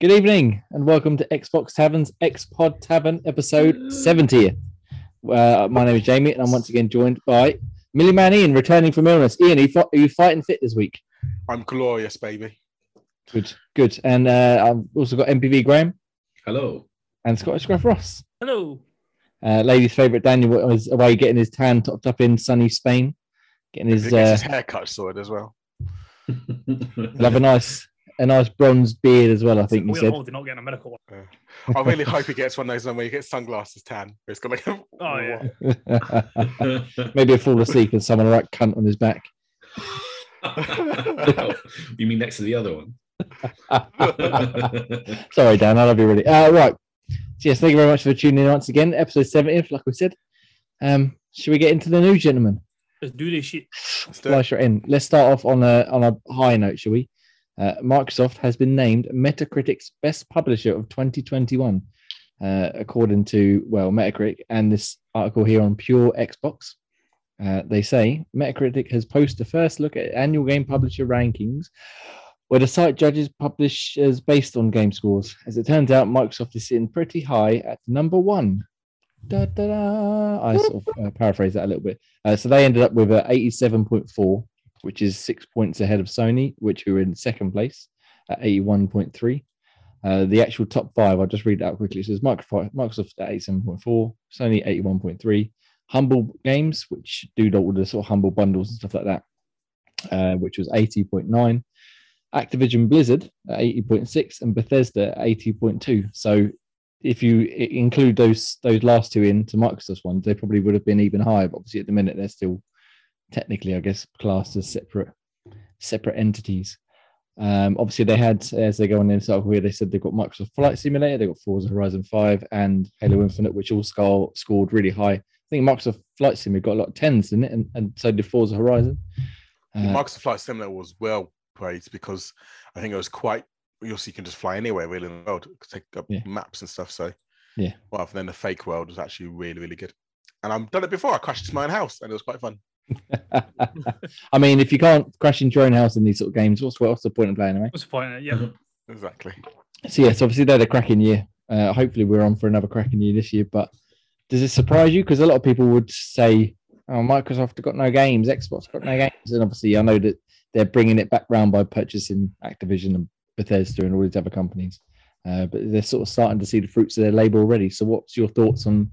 Good evening and welcome to Xbox Tavern's X Pod Tavern episode 70. Uh, my name is Jamie and I'm once again joined by Millie Man Ian returning from illness. Ian, are you, fi- are you fighting fit this week? I'm glorious, baby. Good, good. And uh, I've also got MPV Graham Hello. and Scottish Gruff Ross. Hello. Uh, ladies' favourite Daniel was away getting his tan topped up in sunny Spain. Getting His, his, gets uh, his haircut sorted as well. he'll have a nice, a nice bronze beard as well. I think you We're said. all not getting a medical one. I really hope he gets one of those ones where you get sunglasses tan. It's got like a, Oh, yeah. Maybe he'll fall asleep and someone will write cunt on his back. you mean next to the other one? Sorry, Dan. I love you really. Uh, right. So yes, thank you very much for tuning in once again. Episode 70, like we said. Um, should we get into the news, gentlemen? Let's do this shit. Let's do it. Right in. Let's start off on a on a high note, shall we? Uh, Microsoft has been named Metacritic's best publisher of 2021, uh, according to well Metacritic and this article here on Pure Xbox. Uh, they say Metacritic has posted a first look at annual game publisher rankings, where the site judges publishers based on game scores. As it turns out, Microsoft is sitting pretty high at number one. Da, da, da. I sort of uh, paraphrase that a little bit. Uh, so they ended up with a 87.4, which is six points ahead of Sony, which were in second place at 81.3. Uh, the actual top five, I'll just read it out quickly. It says Microsoft, Microsoft at 87.4, Sony 81.3, Humble Games, which do all the sort of humble bundles and stuff like that, uh, which was 80.9. Activision Blizzard at 80.6 and Bethesda at 80.2. So if you include those those last two into Microsoft's ones, they probably would have been even higher. But obviously, at the minute, they're still technically, I guess, classed as separate separate entities. Um, obviously, they had as they go on in this article here, they said they've got Microsoft Flight Simulator, they've got Forza Horizon Five and Halo Infinite, which all score, scored really high. I think Microsoft Flight Simulator got a lot of tens in it, and, and so did Forza Horizon. Uh, Microsoft Flight Simulator was well praised because I think it was quite. You also you can just fly anywhere really in the world, take up Yeah. maps and stuff. So Yeah. well, then the fake world, was actually really really good. And I've done it before. I crashed into my own house, and it was quite fun. I mean, if you can't crash into your own house in these sort of games, what's what's the point of playing anyway? What's the point? of it? Yeah. Exactly. So yes, obviously they're the cracking year. Uh, hopefully we're on for another cracking year this year. But does it surprise you? Because a lot of people would say, "Oh, Microsoft have got no games, Xbox got no games," and obviously I know that they're bringing it back round by purchasing Activision and Bethesda and all these other companies. Uh, but they're sort of starting to see the fruits of their labor already. So what's your thoughts on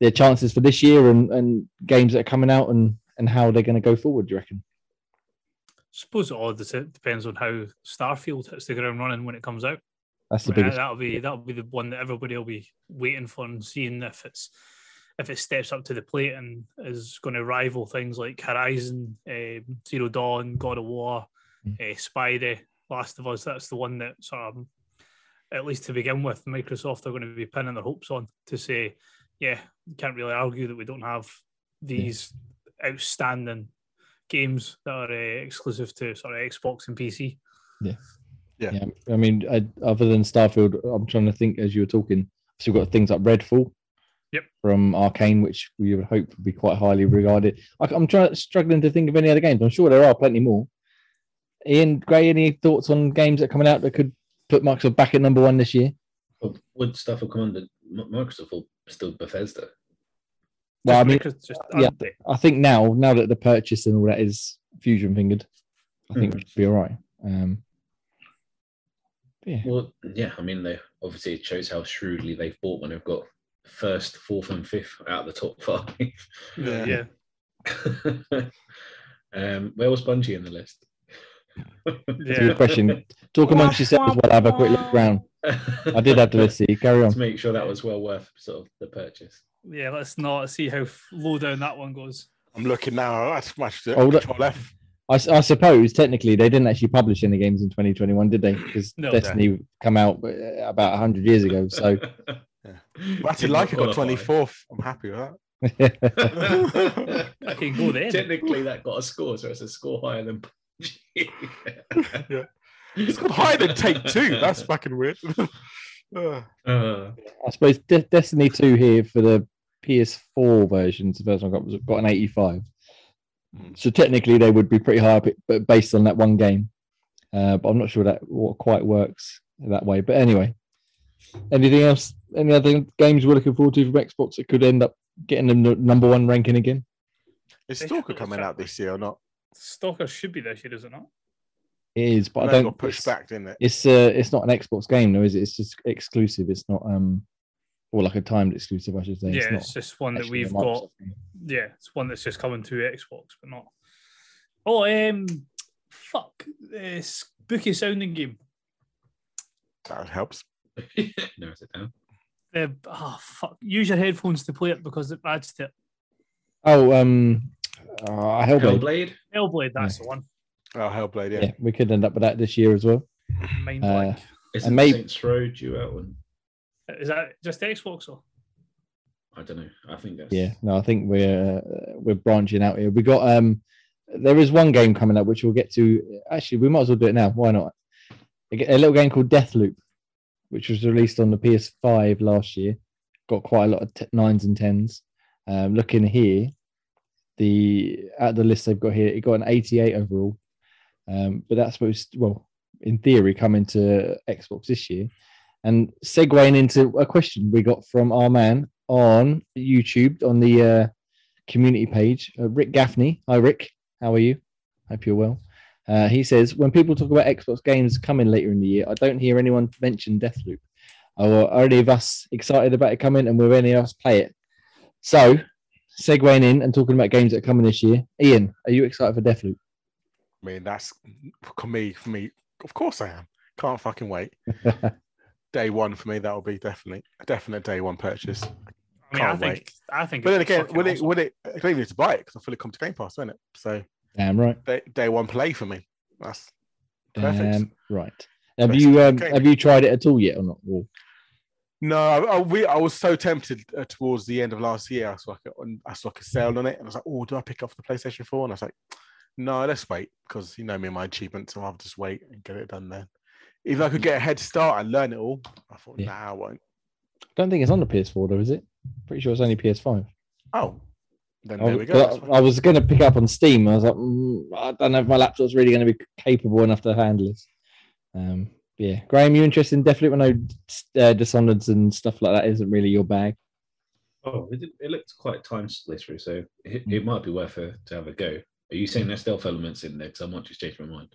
their chances for this year and, and games that are coming out and and how they're going to go forward? Do you reckon? I suppose it all depends on how Starfield hits the ground running when it comes out. That's the biggest. that'll be that'll be the one that everybody will be waiting for and seeing if it's if it steps up to the plate and is going to rival things like Horizon, um, Zero Dawn, God of War, Mm. uh, Spidey, Last of Us. That's the one that sort of, at least to begin with, Microsoft are going to be pinning their hopes on to say, yeah, can't really argue that we don't have these outstanding games that are uh, exclusive to sort of Xbox and PC. Yeah. Yeah, I mean, I, other than Starfield, I'm trying to think as you were talking. So we've got things like Redfall, Yep. from Arkane, which we would hope would be quite highly regarded. I, I'm trying struggling to think of any other games. I'm sure there are plenty more. Ian Gray, any thoughts on games that are coming out that could put Microsoft back at number one this year? Well, would stuff will come under M- Microsoft or still Bethesda? Well, I mean, Microsoft just yeah. aren't? I think now, now that the purchase and all that is fusion fingered, I think Mhm. we should be all right. Um, yeah, Well, yeah, I mean, they obviously it shows how shrewdly they've bought when they've got first, fourth, and fifth out of the top five. Yeah. yeah. um, where was Bungie in the list? Yeah. good question. Talk amongst yourselves while I have a quick look around. I did have to list here. Carry on. to make sure that was well worth sort of the purchase. Yeah, let's not see how low down that one goes. I'm looking now. I smashed it. Oh, look. Control F. I, s- I suppose technically they didn't actually publish any games in 2021, did they? Because No. Destiny come out uh, about 100 years ago. So Ratchet Like it. got 24th. I'm happy with that. I can go then. Technically, that got a score, so it's a score higher than Bungie. It's got higher than Take Two. That's fucking weird. Uh, Uh, I suppose De- Destiny 2 here for the PS4 versions, the first one I got was got an 85. Mm. So technically they would be pretty high but based on that one game. Uh, but I'm not sure that what quite works that way. But anyway, anything else? Any other games we're looking forward to from Xbox that could end up getting the number one ranking again? Is Stalker coming out this year or not? Stalker should be this year, is it not? It is, but I know don't. push back, didn't it? It's uh, it's not an Xbox game, though, is it? It's just exclusive. It's not um, or like a timed exclusive, I should say. yeah, it's not it's just one that we've got. Microsoft. Yeah, it's one that's just coming to Xbox, but not. Oh, um, fuck this spooky sounding game. That helps. no, sit down. Uh, oh, fuck. Use your headphones to play it because it adds to it. Oh, um, uh, Hellblade. Hellblade. Hellblade, that's the one. Oh, Hellblade, yeah. Yeah, we could end up with that this year as well. Mind Uh, blank. Isn't may- Saints Row due out on? Is that just Xbox or? I don't know. I think that's Yeah, no, I think we're uh, we're branching out here. We got um, there is one game coming up which we'll get to. Actually, we might as well do it now. Why not? A little game called Deathloop, which was released on the PS5 last year. Got quite a lot of t- nines and tens. Um, looking here, the at the list they've got here, it got an 88 overall. Um, but that's supposed well, in theory, coming to Xbox this year. And segueing into a question we got from our man on YouTube on the uh, community page, uh, Rick Gaffney. Hi, Rick. How are you? Hope you're well. Uh, he says, when people talk about Xbox games coming later in the year, I don't hear anyone mention Deathloop. Or are any of us excited about it coming and will any of us play it? So, segueing in and talking about games that are coming this year, Ian, are you excited for Deathloop? I mean, that's for me. For me, of course I am. Can't fucking wait. Day one for me, that will be definitely a definite day one purchase. I mean, Can't I think wait. I think. But then again, fucking would it? awesome. Would it? I don't even need to buy it because I fully come to Game Pass, isn't it? So Damn right. day, day one play for me. That's Perfect. Damn right. Have Best you um, game. have you tried it at all yet or not? Or- no. I, I, we, I was so tempted uh, towards the end of last year. I saw like a, on- I saw like a sale on it, and I was like, "Oh, do I pick up the PlayStation 4? And I was like, "No, let's wait because you know me and my achievements. So I'll just wait and get it done then." If I could get a head start and learn it all, I thought, Yeah. "Nah, I won't." don't think it's on the PS4 though, is it? Pretty sure it's only PS5. Oh, then I, there we go. but that's fine. I was going to pick up on Steam. I was like, mm, I don't know if my laptop's really going to be capable enough to handle this. Um, yeah, Graham, you interested in Deathloop? I know uh, Dishonored and stuff like that isn't really your bag. Oh, it, it looked quite time splittery, so it, Hmm. it might be worth a, to have a go. Are you saying there's stealth elements in there? Because I might just change my mind.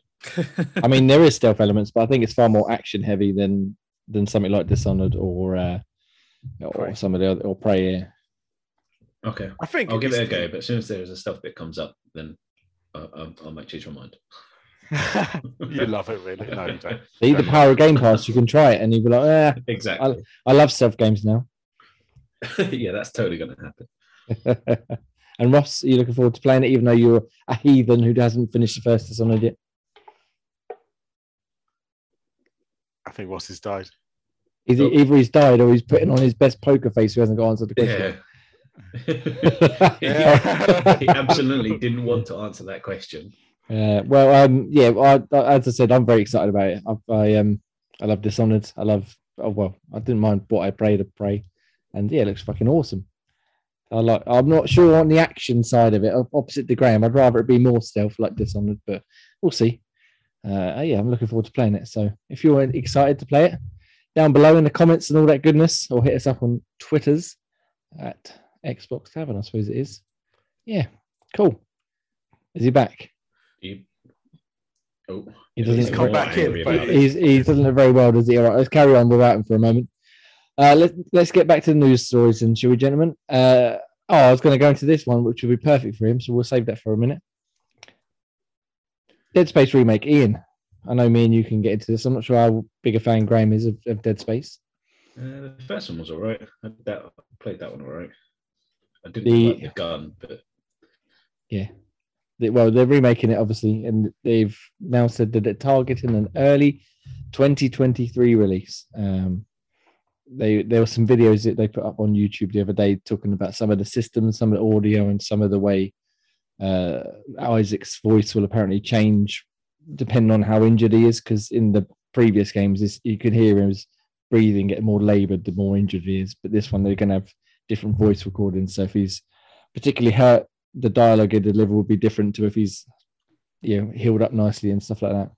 I mean, there is stealth elements, but I think it's far more action heavy than than something like Dishonored or uh, or Prey. some of the other or Prey. Yeah. Okay, I think I'll give it a go. But as soon as there's a stealth bit comes up, then I, I, I might change my mind. you love it, really? No, you don't. See the power of Game Pass. You can try it, and you'll be like, eh, Exactly. I love stealth games now. yeah, that's totally going to happen. and Ross, are you looking forward to playing it, even though you're a heathen who hasn't finished the first Dishonored yet? I think Ross has died. Is he, Oh. either he's died or he's putting on his best poker face who hasn't got answered the question. Yeah. Yeah. he absolutely didn't want to answer that question. Uh, well, um, yeah. I, I- as I said, I'm very excited about it. I, I um, I love Dishonored. I love. Oh well, I didn't mind what I pray to pray, and yeah, it looks fucking awesome. I like. I'm not sure on the action side of it. Opposite to Graham, I'd rather it be more stealth like Dishonored, but we'll see. Uh, yeah, I'm looking forward to playing it. So if you're excited to play it, down below in the comments and all that goodness, or hit us up on Twitters at Xbox Tavern, I suppose it is. Yeah, cool. Is he back? You... Oh, He doesn't He's come back in, Angry but about it. He's, he doesn't look very well, does he? All right, let's carry on without him for a moment. Uh, let, let's get back to the news stories, and shall we, gentlemen? Uh, oh, I was going to go into this one, which would be perfect for him, so we'll save that for a minute. Dead Space remake, Ian. I know me and you can get into this. I'm not sure how big a fan Graham is of, of Dead Space. Uh, the first one was all right. I, that, I played that one all right. I didn't The- like the gun, but They- well, they're remaking it, obviously, and they've now said that they're targeting an early 2023 release. Um, they there were some videos that they put up on YouTube the other day talking about some of the systems, some of the audio, and some of the way uh, Isaac's voice will apparently change depending on how injured he is. Because in the previous games, this, you could hear him his breathing get more laboured the more injured he is. But this one, they're going to have different voice recordings. So if he's particularly hurt, the dialogue he deliver will be different to if he's you know healed up nicely and stuff like that.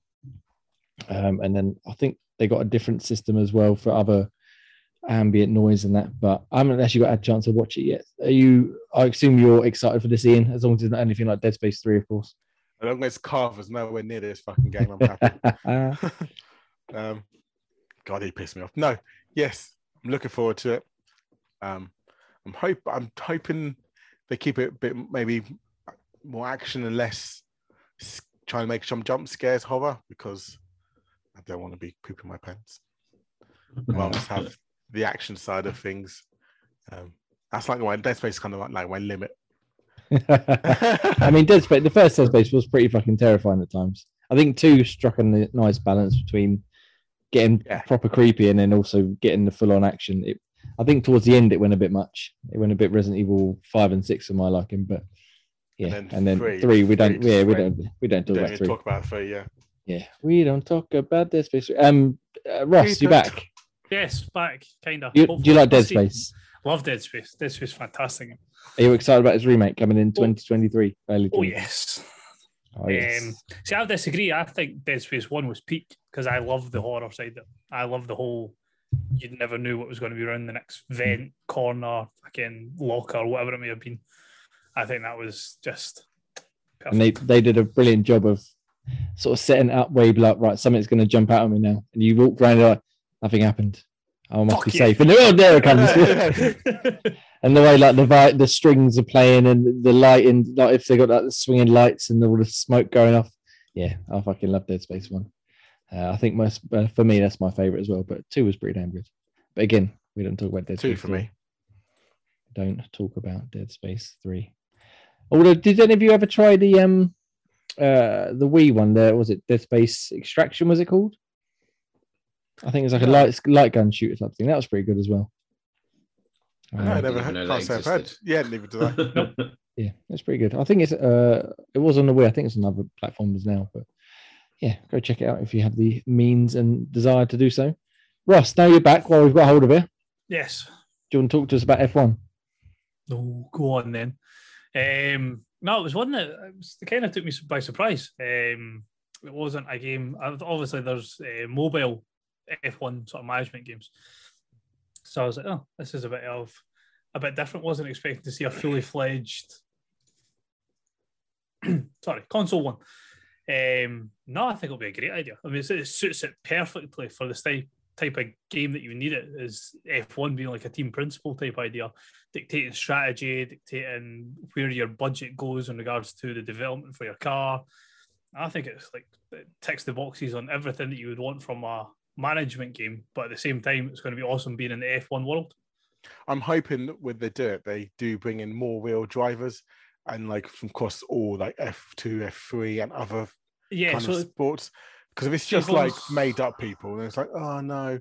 Um, and then I think they got a different system as well for other ambient noise and that. But I haven't actually got a chance to watch it yet. Are you? I assume you're excited for this, Ian, as long as it's not anything like Dead Space Three, of course. As long as Carver's nowhere near this fucking game, I'm happy. um, God, he pissed me off. No, yes, I'm looking forward to it. Um, I'm hope I'm hoping they keep it a bit maybe more action and less trying to make some jump scares horror because I don't want to be pooping my pants. I'll just have the action side of things. Um, that's like my Dead Space is kind of like, like my limit. I mean, Dead Space. The first Dead Space was pretty fucking terrifying at times. I think two struck a nice balance between getting Yeah. proper creepy and then also getting the full on action. It, I think towards the end it went a bit much. It went a bit Resident Evil five and six for my liking, but yeah. And And then then, three- three, we don't. just Yeah, we went- don't. We don't talk Don't about three. talk about three, yeah. Yeah, we don't talk about Dead Space. Um, uh, Ross, you don't back? Yes, back, kind of. You, do you like Dead Space? Love Dead Space. Dead Space, fantastic. Are you excited about his remake coming in 2023? Early Oh yes. Oh, yes. Um, see, I disagree. I think Dead Space One was peak because I love the horror side. of it. I love the whole. You never knew what was going to be around the next vent, corner, fucking locker, whatever it may have been. I think that was just. Perfect. and they they did a brilliant job of sort of setting up where you'd be like, right, something's going to jump out at me now, and you walk around and you're like, nothing happened. I must Fuck be safe. And oh, there it comes. and the way like the the strings are playing and the lighting, like if they got like the swinging lights and all the smoke going off. Yeah, I fucking love Dead Space One. Uh, I think most uh, for me that's my favorite as well. But two was pretty damn good. But again, we don't talk about Dead Two Space. for 3. me. Don't talk about Dead Space Three. Although, did any of you ever try the um uh the Wii one? There was it Dead Space Extraction? Was it called? I think it's like a light light gun shooter type thing. That was pretty good as well. No, Uh, I never heard, know can't that say I've heard. existed. Yeah, neither did I. yeah, it's pretty good. I think it's uh it was on the way. I think it's on other platforms now, but yeah, go check it out if you have the means and desire to do so. Ross, now you're back. While we've got hold of you, do yes. you want to talk to us about F1? No, go on then. Um, no, it was one that it was, it kind of took me by surprise. Um, it wasn't a game. uh, Obviously, there's uh, mobile F1 sort of management games. So I was like, oh, this is a bit of a bit different. Wasn't expecting to see a fully fledged, sorry, console one. Um, no, I think it'll be a great idea. I mean, it suits it perfectly for this type type of game that you need it is F1 being like a team principal type idea, dictating strategy, dictating where your budget goes in regards to the development for your car. I think it's like it ticks the boxes on everything that you would want from a management game, but at the same time, it's going to be awesome being in the F1 world. I'm hoping that when they do it, they do bring in more real drivers and like from across all like F2, F3, and other Yeah, kind so of sports. Because if it's just like made up people, then it's like, oh no.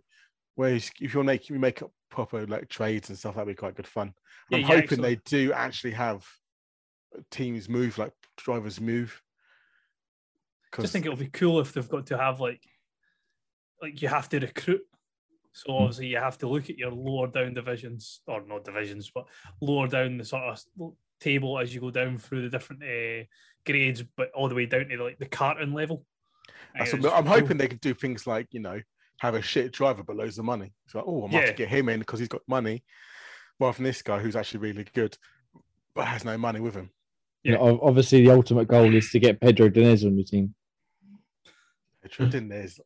Whereas if you're making you make up proper like trades and stuff, that'd be quite good fun. Yeah, I'm yeah, hoping excellent. they do actually have teams move like drivers move. I just think it'll be cool if they've got to have like like you have to recruit. So Hmm. obviously you have to look at your lower down divisions or not divisions, but lower down the sort of table as you go down through the different uh, grades, but all the way down to like the carton level. That's what, I'm cool. hoping they can do things like you know have a shit driver but loads of money. So oh, I might have Yeah. to get him in because he's got money, rather than this guy who's actually really good but has no money with him. You know, obviously, the ultimate goal is to get Pedro Diniz on your team. Pedro Diniz,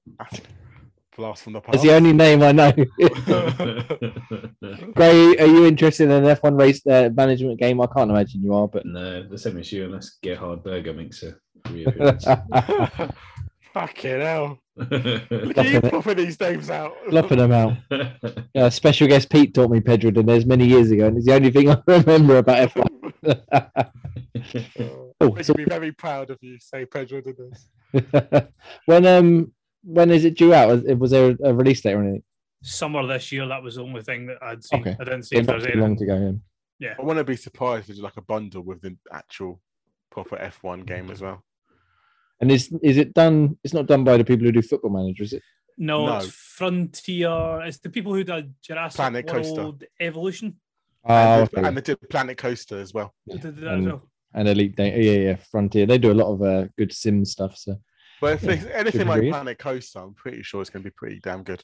blast from the That's past. the only name I know. Gray, are you interested in an F1 race uh, management game? I can't imagine you are, but no, the same as you, unless Gerhard Berger makes a reappearance. Fucking hell! Look at you Bluffing it. popping these names out. bluffing them out. Uh, special guest Pete taught me Pedro Diniz many years ago, and it's the only thing I remember about F1. oh, I so should be very proud of you. Say Pedro Diniz. when um when is it due out? Was, was there a release date or anything? Summer this year, that was the only thing that I'd seen. Okay. I didn't see So if not there's too anything. long to go. in. Yeah. I want to be surprised if it's like a bundle with the actual proper F1 game as well. And is is it done? It's not done by the people who do Football Manager, is it? No, No. it's Frontier. It's the people who did Jurassic Planet Coaster. Evolution. Oh, and, they, okay. and they did Planet Coaster as well. Who did that as And- well. and Elite Dangerous. Yeah, yeah, Frontier. They do a lot of uh, good sim stuff. So But if Yeah, it's anything like read. Planet Coaster, I'm pretty sure it's going to be pretty damn good.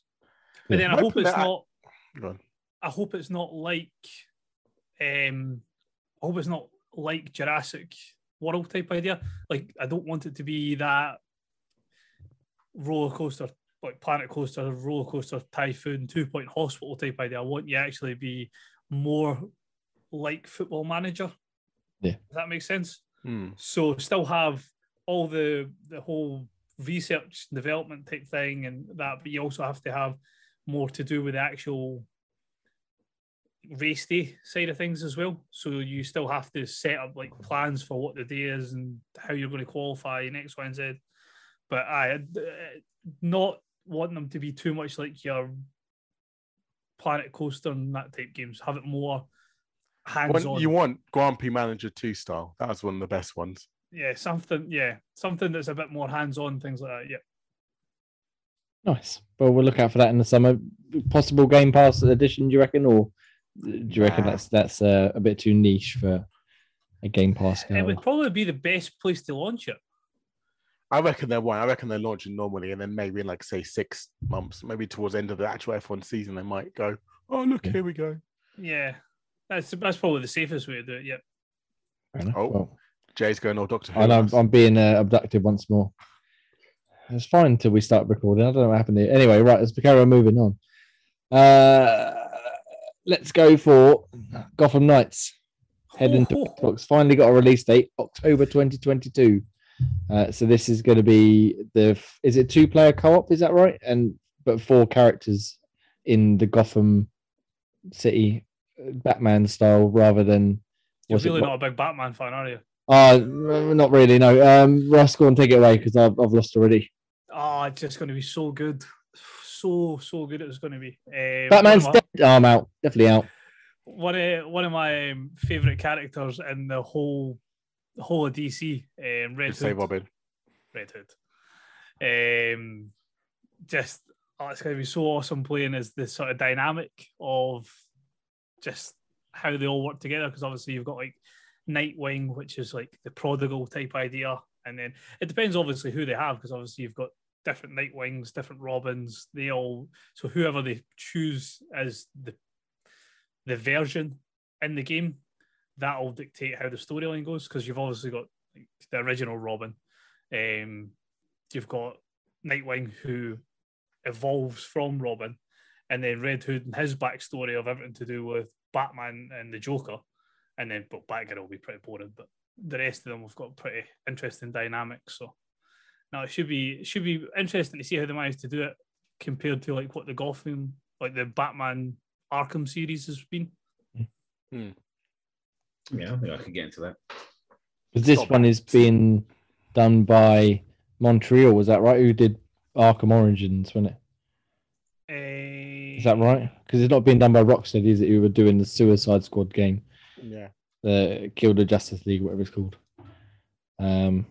But then I hope it's not. Go on. I hope it's not like. Um, I hope it's not like Jurassic World type idea. Like I don't want it to be that roller coaster, like Planet Coaster, roller coaster, Tycoon, two point hospital type idea. I want you actually be more like Football Manager. Yeah. Does that make sense? Hmm. So still have all the the whole research and development type thing and that, but you also have to have more to do with the actual race day side of things as well. So you still have to set up like plans for what the day is and how you're going to qualify and X, Y, and Z. But I uh, not wanting them to be too much like your Planet Coaster and that type games. Have it more hands on. you want Grand Prix Manager 2 style. That was one of the best ones. Yeah, something. Yeah, something that's a bit more hands on. Things like that. Yeah. Nice. Well, we'll look out for that in the summer. Possible Game Pass edition, do you reckon, or do you reckon Nah. that's that's uh, a bit too niche for a Game Pass? It Now? would probably be the best place to launch it. I reckon they're one. I reckon they're launching normally, and then maybe in like say six months, maybe towards the end of the actual F1 season, they might go, "Oh look, Yeah. here we go." Yeah, that's that's probably the safest way to do it. Yep. Fair enough. Oh, Well, Jay's going all Doctor Who. I know on us. I'm being uh, abducted once more. It's fine until we start recording. I don't know what happened here. Anyway, right, let's carry on moving on. Uh, let's go for Gotham Knights. Heading to Xbox. Finally got a release date, October 2022. Uh, so this is going to be the is it two player co-op? Is that right? And but four characters in the Gotham City uh, Batman style rather than You're was it really not a big Batman fan, are you? Uh, not really. No. Um, Ross, go and take it away because I've, I've lost already. Oh, it's just going to be so good, so so good. It's going to be. Um, Batman's one of my, dead. Oh, I'm out. Definitely out. one of one of my um, favorite characters in the whole whole of DC. Um, Red Just say Hood. Robin. Red Hood. Um, just oh, it's going to be so awesome playing as the sort of dynamic of just how they all work together. Because obviously you've got like Nightwing, which is like the prodigal type idea, and then it depends obviously who they have. Because obviously you've got different Nightwings, different Robins. They all so whoever they choose as the the version in the game, that'll dictate how the storyline goes. Because you've obviously got like, the original Robin. Um, you've got Nightwing who evolves from Robin, and then Red Hood and his backstory of everything to do with Batman and the Joker, and then but Batgirl will be pretty boring, but the rest of them have got pretty interesting dynamics. So now it should be it should be interesting to see how they manage to do it compared to like what the Gotham like the Batman Arkham series has been. Yeah, I think I could get into that. 'Cause this Not one bad. is being done by Montreal. Was that right? Who did Arkham Origins? Wasn't it? Uh, Is that right? Because it's not being done by Rocksteady, is it? Who were doing the Suicide Squad game, Yeah. the Kill the Justice League, whatever it's called. Um.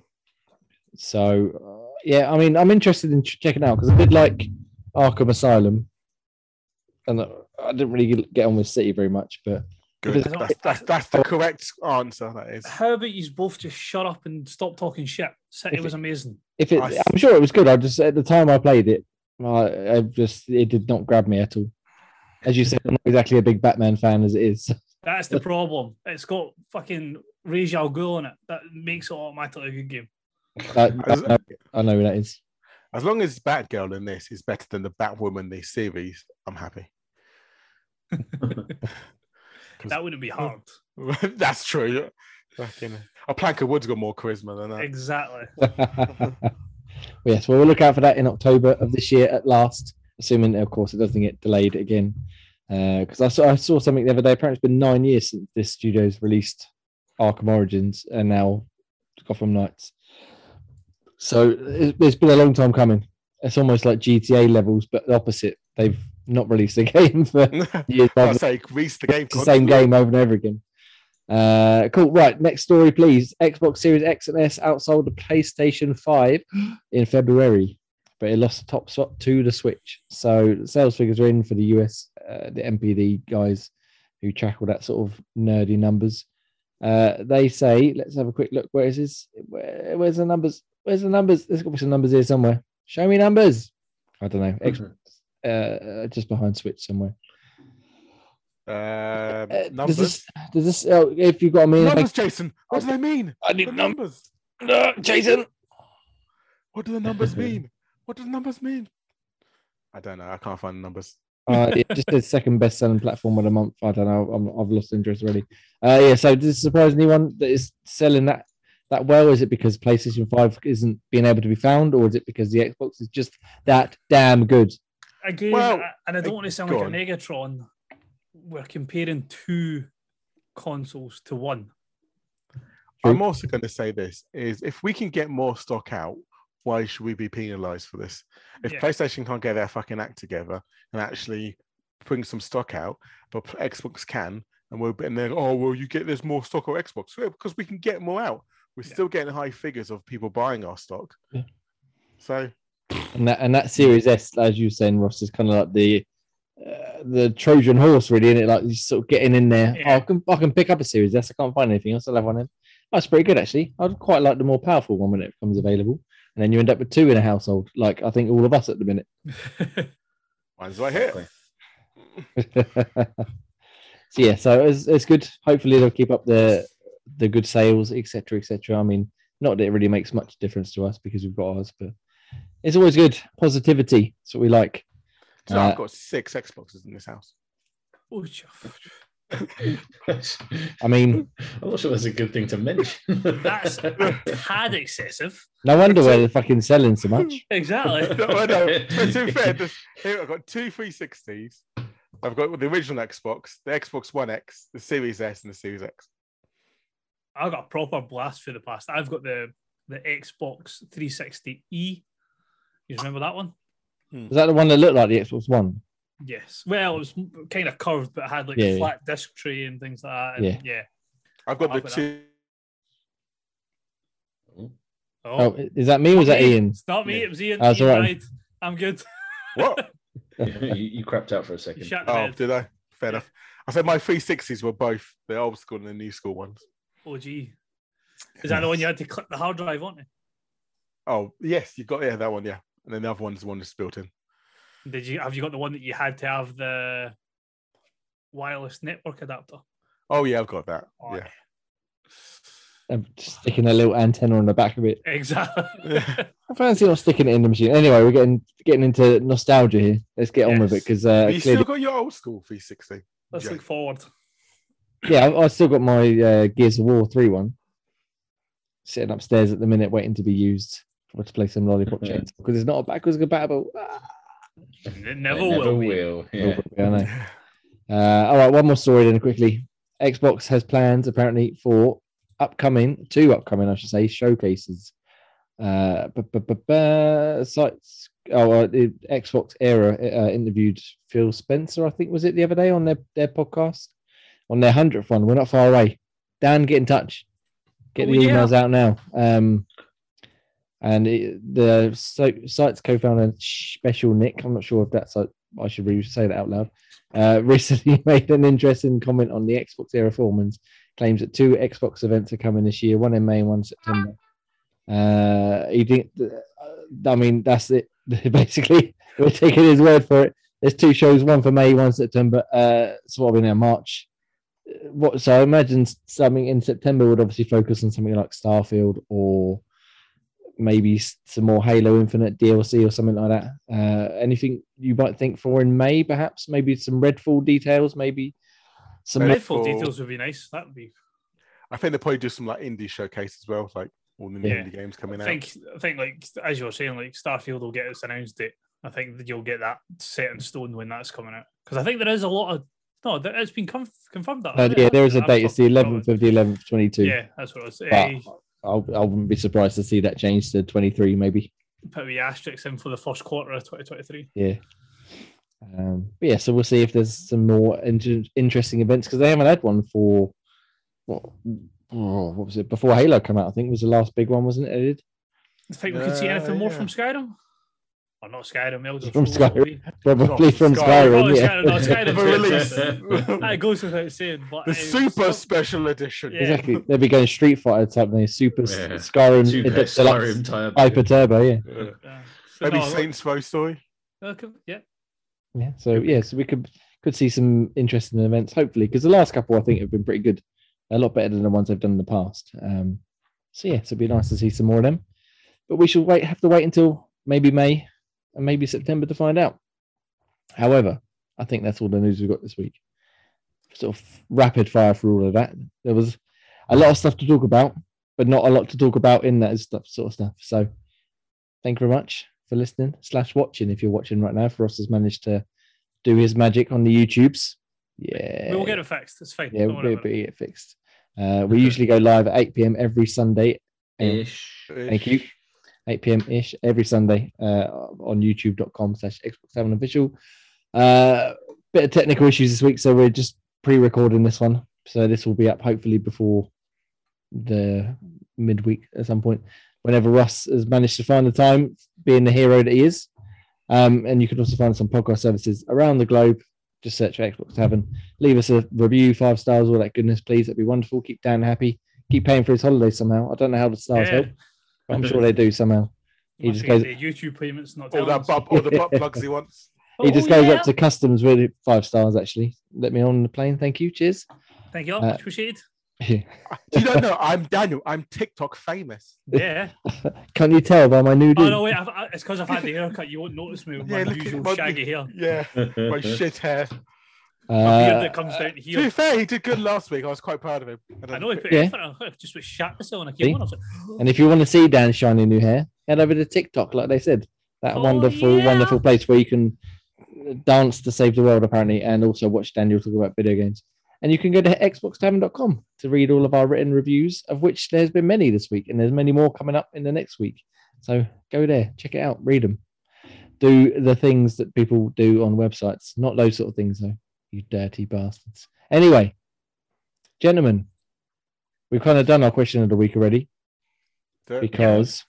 So uh, yeah, I mean, I'm interested in checking out because I did like Arkham Asylum, and I didn't really get on with City very much, but Good. That's, that's, that's the correct answer. That is. How about you both just shut up and stop talking shit? City If was amazing. if it, I s- I'm sure it was good. I just at the time I played it, I, I just it did not grab me at all. As you said, I'm not exactly a big Batman fan as it is. That's the problem. It's got fucking Ra's al Ghul in it. That makes it automatically a good game. That- As, I, know, I know who that is. as long as Batgirl in this is better than the Batwoman this series, I'm happy. That wouldn't be hard. That's true. Fucking, a plank of wood's got more charisma than that. Exactly. yes, well, we'll look out for that in October of this year at last, assuming, of course, it doesn't get delayed again. Because I saw I saw something the other day. Apparently, it's been nine years since this studio's released Arkham Origins, and now Gotham Knights. So it, it's been a long time coming. It's almost like GTA levels, but the opposite. They've not released a game for years. I say, grease the game. the same game over and over again. Uh, cool. Right. Next story, please. Xbox Series X and S outsold the PlayStation 5 in February, but it lost the top spot to the Switch. So the sales figures are in for the US, uh, the NPD guys who track all that sort of nerdy numbers. Uh, they say, let's have a quick look. Where is this? Where, where's the numbers? Where's the numbers? There's got to be some numbers here somewhere. Show me numbers. I don't know. X, uh, uh, just behind Switch somewhere. Um, Uh, does numbers. this? Does this? Oh, if you've got a million, numbers, Jason. What do they mean? I The need numbers. numbers. Jason. What do the numbers mean? What does numbers mean? I don't know. I can't find the numbers. Uh, it just the second best selling platform of the month. I don't know. I'm, I've lost interest already. Uh, yeah. So does it surprise anyone that is selling that that well? Is it because PlayStation Five isn't being able to be found, or is it because the Xbox is just that damn good? Again, Well, and I don't want to sound like on. a Negatron. We're comparing two consoles to one. I'm also going to say this: is if we can get more stock out, why should we be penalised for this? If Yeah. PlayStation can't get their fucking act together and actually bring some stock out, but Xbox can, and we're and then oh well, you get there's more stock on Xbox Yeah, because we can get more out. We're Yeah. still getting high figures of people buying our stock. Yeah. So And that and that Series S, as you were saying, Ross, is kind of like the uh, the Trojan horse, really, isn't it? Like you're sort of getting in there. Yeah. Oh, I can I can pick up a Series S. I can't find anything else. I'll have one. In. That's pretty good, actually. I'd quite like the more powerful one when it becomes available. And then you end up with two in a household, like I think all of us at the minute. mine's right here. So yeah, so it's, it's good. Hopefully they'll keep up the the good sales, etc., etc. I mean, not that it really makes much difference to us because we've got ours, but it's always good. Positivity. That's what we like. So Uh, I've got six Xboxes in this house. Chuff. I mean, I'm not sure that's a good thing to mention. That's a tad excessive. no wonder why they're fucking selling so much. Exactly. no, I know. But to be fair, this- here I've got two 360s. I've got the original Xbox, the Xbox One X, the Series S, and the Series X. I've got a proper blast for the past. I've got the the Xbox 360e. You remember that one? Hmm. Is that the one that looked like the Xbox One? Yes. Well, it was kind of curved, but it had like Yeah, a yeah. flat disc tray and things like that. And Yeah. yeah. I've got I've the got two. Oh, Oh, is that me or was that. Ian? It's not me. Yeah. It was Ian. Oh, it's Ian all right. died. I'm good. What? you, you crapped out for a second. Oh, bed. did I? Fair enough. I said my 360s were both the old school and the new school ones. Oh, gee. Is that the one you had to clip the hard drive on? Oh, yes, you got yeah that one, yeah. And then the other one's the one that's built in. Did you have you got the one that you had to have the wireless network adapter? Oh yeah, I've got that. Oh, Yeah. I'm just sticking a little antenna on the back of it. Exactly. I fancy not sticking it in the machine. Anyway, we're getting getting into nostalgia here. Let's get on with it because uh, you clearly, still got your old school 360. Let's Jay. look forward. yeah, I, I still got my uh, Gears of War three one sitting upstairs at the minute, waiting to be used for to play some lollipop chains because it's not a backwards compatible. Ah. It They never, never will. be. will. Yeah. I know. Uh, all right, one more story then quickly. Xbox has plans apparently for upcoming, two upcoming, I should say, showcases. Uh, sites. Oh, uh, the Xbox era uh, interviewed Phil Spencer, I think was it the other day on their their podcast on their hundredth one. We're not far away. Dan, get in touch. Get Oh, the yeah. emails out now. Um, and it, the site's co-founder Shpeshal Nick. I'm not sure if that's like, I should really say that out loud. Uh, recently made an interesting comment on the Xbox era formans. Claims that two Xbox events are coming this year, one in May and one in September. Uh, he didn't. uh, I mean, that's it. Basically, we're taking his word for it. There's two shows, one for May, one September. Uh, so what are we now? March. What? So I imagine something in September would obviously focus on something like Starfield or maybe some more Halo Infinite DLC or something like that. Uh, anything you might think for in May, perhaps? Maybe some Redfall details, maybe some. Red- Redfall Redfall. details would be nice. That would be. I think they'll probably do some like indie showcase as well, like all the new Yeah. indie games coming I out. think. I think like as you were saying, like Starfield will get its announced date. I think that you'll get that set in stone when that's coming out. Because I think there is a lot of. No, there- it's been conf- confirmed that. Uh, yeah, there is a date. It's the 11th of the 11th, 22. Yeah, that's what I was. But Eh, I'll, I wouldn't be surprised to see that change to 23, maybe. put a wee asterisk in for the first quarter of 2023. Yeah. Um, but yeah, so we'll see if there's some more inter- interesting events because they haven't had one for what, oh, what was it before Halo came out? I think was the last big one, wasn't it? They? I think we could see Uh, anything more from Skyrim. Or not Skyrim, Elder From Scrolls Skyrim. Probably from Skyrim. Skyrim. it's Yeah. Skyrim, no, Skyrim For release. That goes without saying. But The super still- special edition. Yeah. Exactly. They'll be going Street Fighter type thing. Super Yeah. Skyrim, Super Deluxe, Skyrim type. Hyper Turbo. Yeah. Yeah. Yeah. So Maybe no, Saints Row story. okay, yeah. Yeah. So yeah, so we could could see some interesting events hopefully because the last couple I think have been pretty good, a lot better than the ones they've done in the past. Um, so yeah, so it'd be nice to see some more of them. But we should wait. Have to wait until maybe May and maybe September to find out. However, I think that's all the news we've got this week. Sort of rapid fire for all of that. There was a lot of stuff to talk about, but not a lot to talk about in that stuff, sort of stuff. So, thank you very much for listening slash watching. If you're watching right now, Ross has managed to do his magic on the YouTubes. Yeah, We will get it fixed. It's fine. yeah, Don't we'll about it. be it fixed. Uh, we usually go live at 8 p.m. every Sunday. Ish. Thank you. 8 p.m. ish every Sunday uh, on youtube.com slash Xbox 7 official. Uh, bit of technical issues this week, so we're just pre recording this one. So this will be up hopefully before the midweek at some point, whenever Ross has managed to find the time, being the hero that he is. Um, and you can also find us on podcast services around the globe. Just search for Xbox 7. Leave us a review, five stars, all that goodness, please. That'd be wonderful. Keep Dan happy. Keep paying for his holidays somehow. I don't know how the stars Yeah. help. But I'm sure they do somehow. He just goes- YouTube payments not All that us. butt, all the butt plugs he wants. He just Oh, goes yeah. up to customs with five stars. Actually, let me on the plane. Thank you. Cheers. Thank you. uh, much appreciated. You don't know. I'm Daniel. I'm TikTok famous. Yeah. Can't you tell by my new Oh no, wait. I've, I, it's because I've had the haircut. You won't notice me with Yeah, my look at usual my- shaggy hair. Yeah, my shit hair. My beard Uh, that comes down To be fair, he did good last week. I was quite proud of him. I know he put Yeah. effort. I just was shat myself when I See? came on. I was like, and if you want to see Dan's shiny new hair, head over to TikTok, like they said. That Oh, wonderful, yeah. wonderful place where you can dance to save the world, apparently, and also watch Daniel talk about video games. And you can go to xbox7.com to read all of our written reviews, of which there's been many this week, and there's many more coming up in the next week. So go there, check it out, read them. Do the things that people do on websites, not those sort of things, though, you dirty bastards. Anyway, gentlemen, we've kind of done our question of the week already because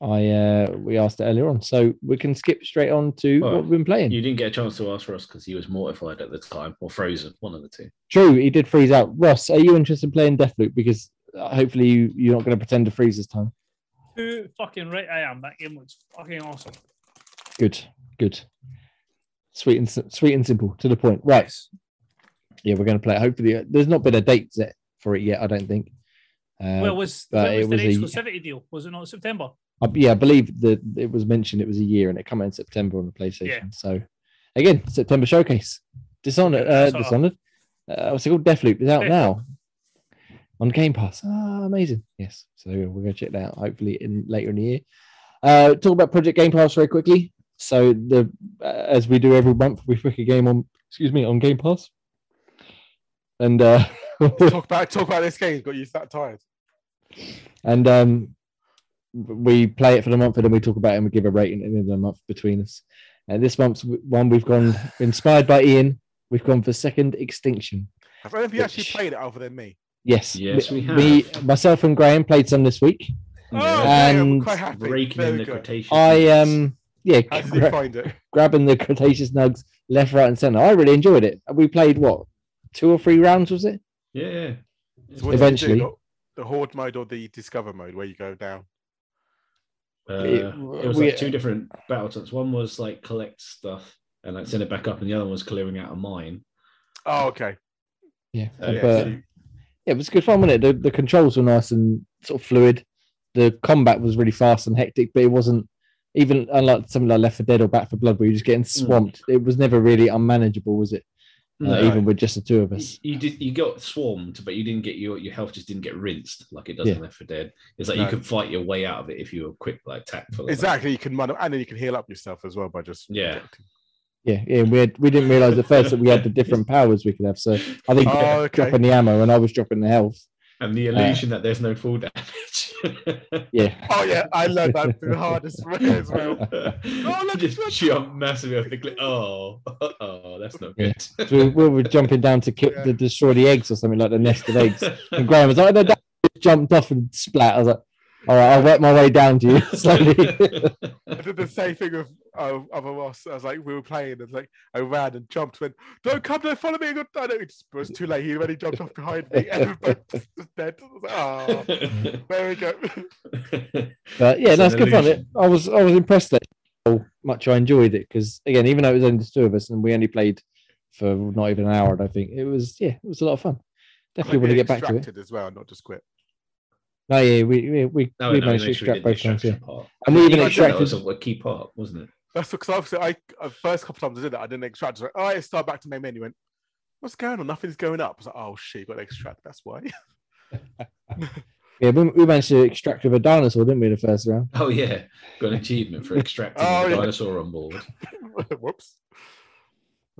I uh, we asked it earlier on. So we can skip straight on to Well, what we've been playing. You didn't get a chance to ask Ross because he was mortified at the time, or frozen, one of the two. True, he did freeze out. Ross, are you interested in playing Deathloop? Because uh, hopefully you, you're not going to pretend to freeze this time. too fucking right I am. That game looks fucking awesome. Good, good. Sweet and sweet and simple, to the point. Right. Yeah, we're going to play it. Hopefully, uh, there's not been a date set for it yet. I don't think. Uh, well, was, was it the was a- exclusivity deal? Was it not September? I, yeah, I believe that it was mentioned it was a year and it came out in September on the PlayStation. Yeah. So again, September showcase. Dishonored, uh, Dishonored. Dishonored. Uh, what's it called? Deathloop is out Deathloop. now on Game Pass. Ah, amazing. Yes. So we're going to check that out. Hopefully in later in the year. Uh, talk about Project Game Pass very quickly. So the uh, as we do every month, we pick a game on excuse me on Game Pass, and uh, talk about talk about this game. Got you that tired. and um, we play it for the month and then we talk about it and we give a rating at the end of the month between us. And this month's one we've gone inspired by Ian. We've gone for Second Extinction. Have any of you actually played it other than me? Yes, Yes, we Me, have. myself, and Graham played some this week. Oh, Yeah. okay, I'm And quite happy. Raking in the good. Cretaceous. I nuggets. um yeah, How did you find it? grabbing the Cretaceous nugs left, right, and center. I really enjoyed it. We played what two or three rounds was it? Yeah, yeah. So what did you do? Eventually. The, the horde mode or the discover mode where you go down? Uh, It- it was we- like two different battle types. One was like collect stuff and like send it back up, and the other one was clearing out a mine. Oh, okay. Yeah, Uh, yeah, but so you- it was good fun, wasn't it? The, the controls were nice and sort of fluid. The combat was really fast and hectic, but it wasn't even unlike something like Left 4 Dead or Back 4 Blood, where you're just getting swamped. It was never really unmanageable, was it? Uh, even with just the two of us. You, you did you got swarmed, but you didn't get your your health just didn't get rinsed like it does Yeah. in Left 4 Dead. It's like No. you could fight your way out of it if you were quick, like tactful. about it. exactly. You can run and then you can heal up yourself as well by just Yeah. projecting. Yeah, yeah. We had, we didn't realize at first that we had the different powers we could have. So I think Oh, okay. dropping the ammo and I was dropping the health. And the uh, illusion that there's no full damage. Yeah. Oh yeah, I learned that the hardest way as well. oh, look, just look. jump massively off the cliff. Oh, oh, that's not Yeah. good. So we, we were jumping down to kill, Yeah. to destroy the eggs or something like the nest of eggs. And Graham was like, oh, "No, that jumped off and splat." I was like, All right, I'll work my way down to you slowly. I did the same thing with uh, other Ross. I was like, we were playing, and like I ran and jumped, went, "Don't come, don't follow me!" I, got, I know it was too late. He already jumped off behind me. Everybody was dead. I was like, oh, there we go. But yeah, that's an good fun. illusion. I was I was impressed at how much I enjoyed it because again, even though it was only the two of us and we only played for not even an hour, I don't think it was. Yeah, it was a lot of fun. Definitely want to get back to it. As well, not just quit. No, yeah, we we we, No, we no, managed to make sure we extract both times. Yeah, part. and we even Yeah, extracted. That was a, a key part, wasn't it? That's because obviously I uh, first couple times I did that I didn't extract. I was like, oh, it's start back to main menu. Went, what's going on? Nothing's going up. I was like, oh shit, you got to extract. That's why. Yeah, we, we managed to extract with a dinosaur, didn't we, in the first round? Oh yeah, got an achievement for extracting Oh, the yeah. dinosaur on board. Whoops.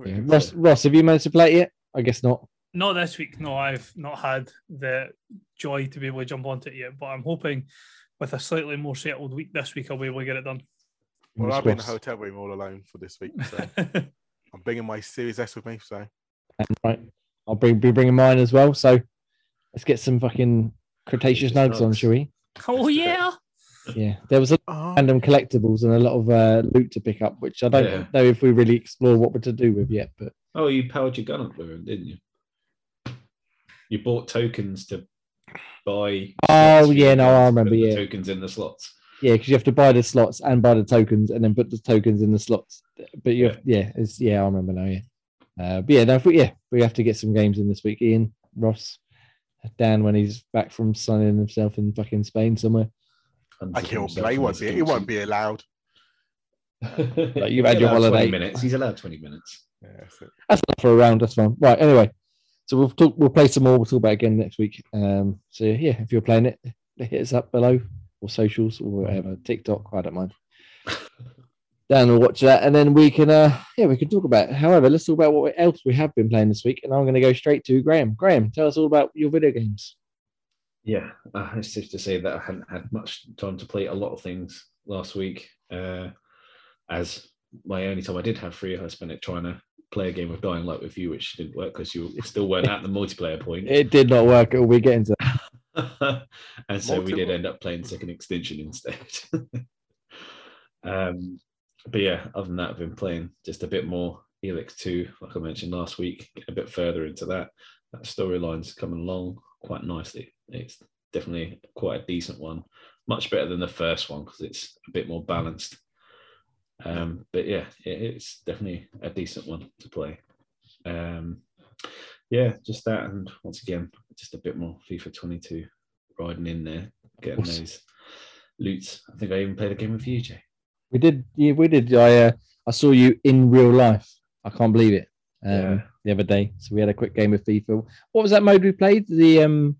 Yeah. Ross, Ross, have you managed to play it yet? I guess not. Not this week. No, I've not had the joy to be able to jump onto it yet. But I'm hoping with a slightly more settled week this week, I'll be able to get it done. Well, I've been in a crossed. hotel room all alone for this week, so I'm bringing my Series S with me. So Right, I'll bring be bringing mine as well. So let's get some fucking Cretaceous Cretaceous nugs on, shall we? oh yeah. Yeah, there was a oh, random collectibles and a lot of uh, loot to pick up, which I don't Yeah. know if we really explore what we're to do with yet. But Oh, you powered your gun up with them, didn't you? You bought tokens to buy. Oh, yeah, no, I remember, yeah. tokens in the slots. yeah, because you have to buy the slots and buy the tokens, and then put the tokens in the slots. But you, have, yeah, it's yeah, I remember now. Yeah, uh, but yeah, no, but yeah, we have to get some games in this week. Ian, Ross, Dan, when he's back from sunning himself in fucking Spain somewhere. I can't play. He won't be. He won't be allowed. Like, you've had your holiday. 20 minutes. He's allowed 20 minutes. Yeah, that's it. That's enough for a round. That's fine. Right. Anyway, so we'll talk. We'll play some more. We'll talk about again next week. Um. So yeah, if you're playing it, hit us up below or socials or whatever. TikTok. I don't mind. Dan will watch that, and then we can. Uh. Yeah, we can talk about. It. However, let's talk about what else we have been playing this week, and I'm going to go straight to Graham. Graham, tell us all about your video games. Yeah, uh, it's safe to say that I hadn't had much time to play a lot of things last week. Uh, as my only time I did have free, I spent it trying to play a game of Dying Light with you, which didn't work because you still weren't at the multiplayer point. It did not work. We'll get into. That. and so we did end up playing Second Extinction instead. um, but yeah, other than that, I've been playing just a bit more Elex 2, like I mentioned last week, a bit further into that. That storyline's coming along quite nicely. It's definitely quite a decent one, much better than the first one because it's a bit more balanced. Um, but yeah, it, it's definitely a decent one to play. Um, yeah, just that, and once again, just a bit more FIFA 22 riding in there, getting Awesome. those loots. I think I even played a game with you, Jay. We did. Yeah, we did. I. Uh, I saw you in real life. I can't believe it. Um, Yeah. The other day, so we had a quick game of FIFA. What was that mode we played? The um,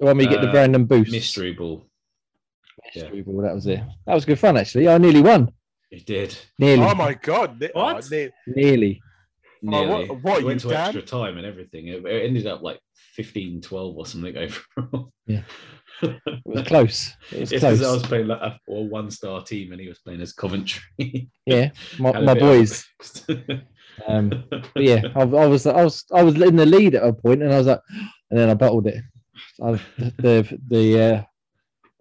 the one where you get the Uh, random boost. Mystery Ball. yeah. Mystery ball. That was it. That was good fun actually. I nearly won. It did. Nearly. Oh my god! Ni- oh, What? ni- Nearly. Nearly. what- what, It went to Dan? extra time and everything. It, it ended up like 15 12 or something overall. Yeah. It was close. It was It's close. because I was playing like a, a one star team and he was playing as Coventry. Yeah, my, my boys. Um, but yeah, I, I was, I was, I was in the lead at a point, and I was like, and then I bottled it. I, the the uh,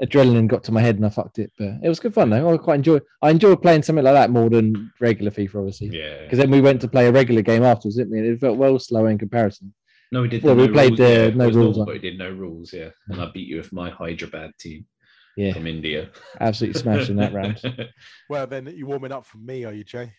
adrenaline got to my head, and I fucked it. But it was good fun though. I quite enjoy. I enjoy playing something like that more than regular FIFA, obviously. yeah. Because then we went to play a regular game afterwards, didn't we? And it felt well slower in comparison. No, we did. Well, the we played rules, the yeah, no rules normal, but we did no rules. Yeah, and I beat you with my Hyderabad team Yeah, from India. absolutely smashing that round. Well, then you're warming up for me, are you, Jay?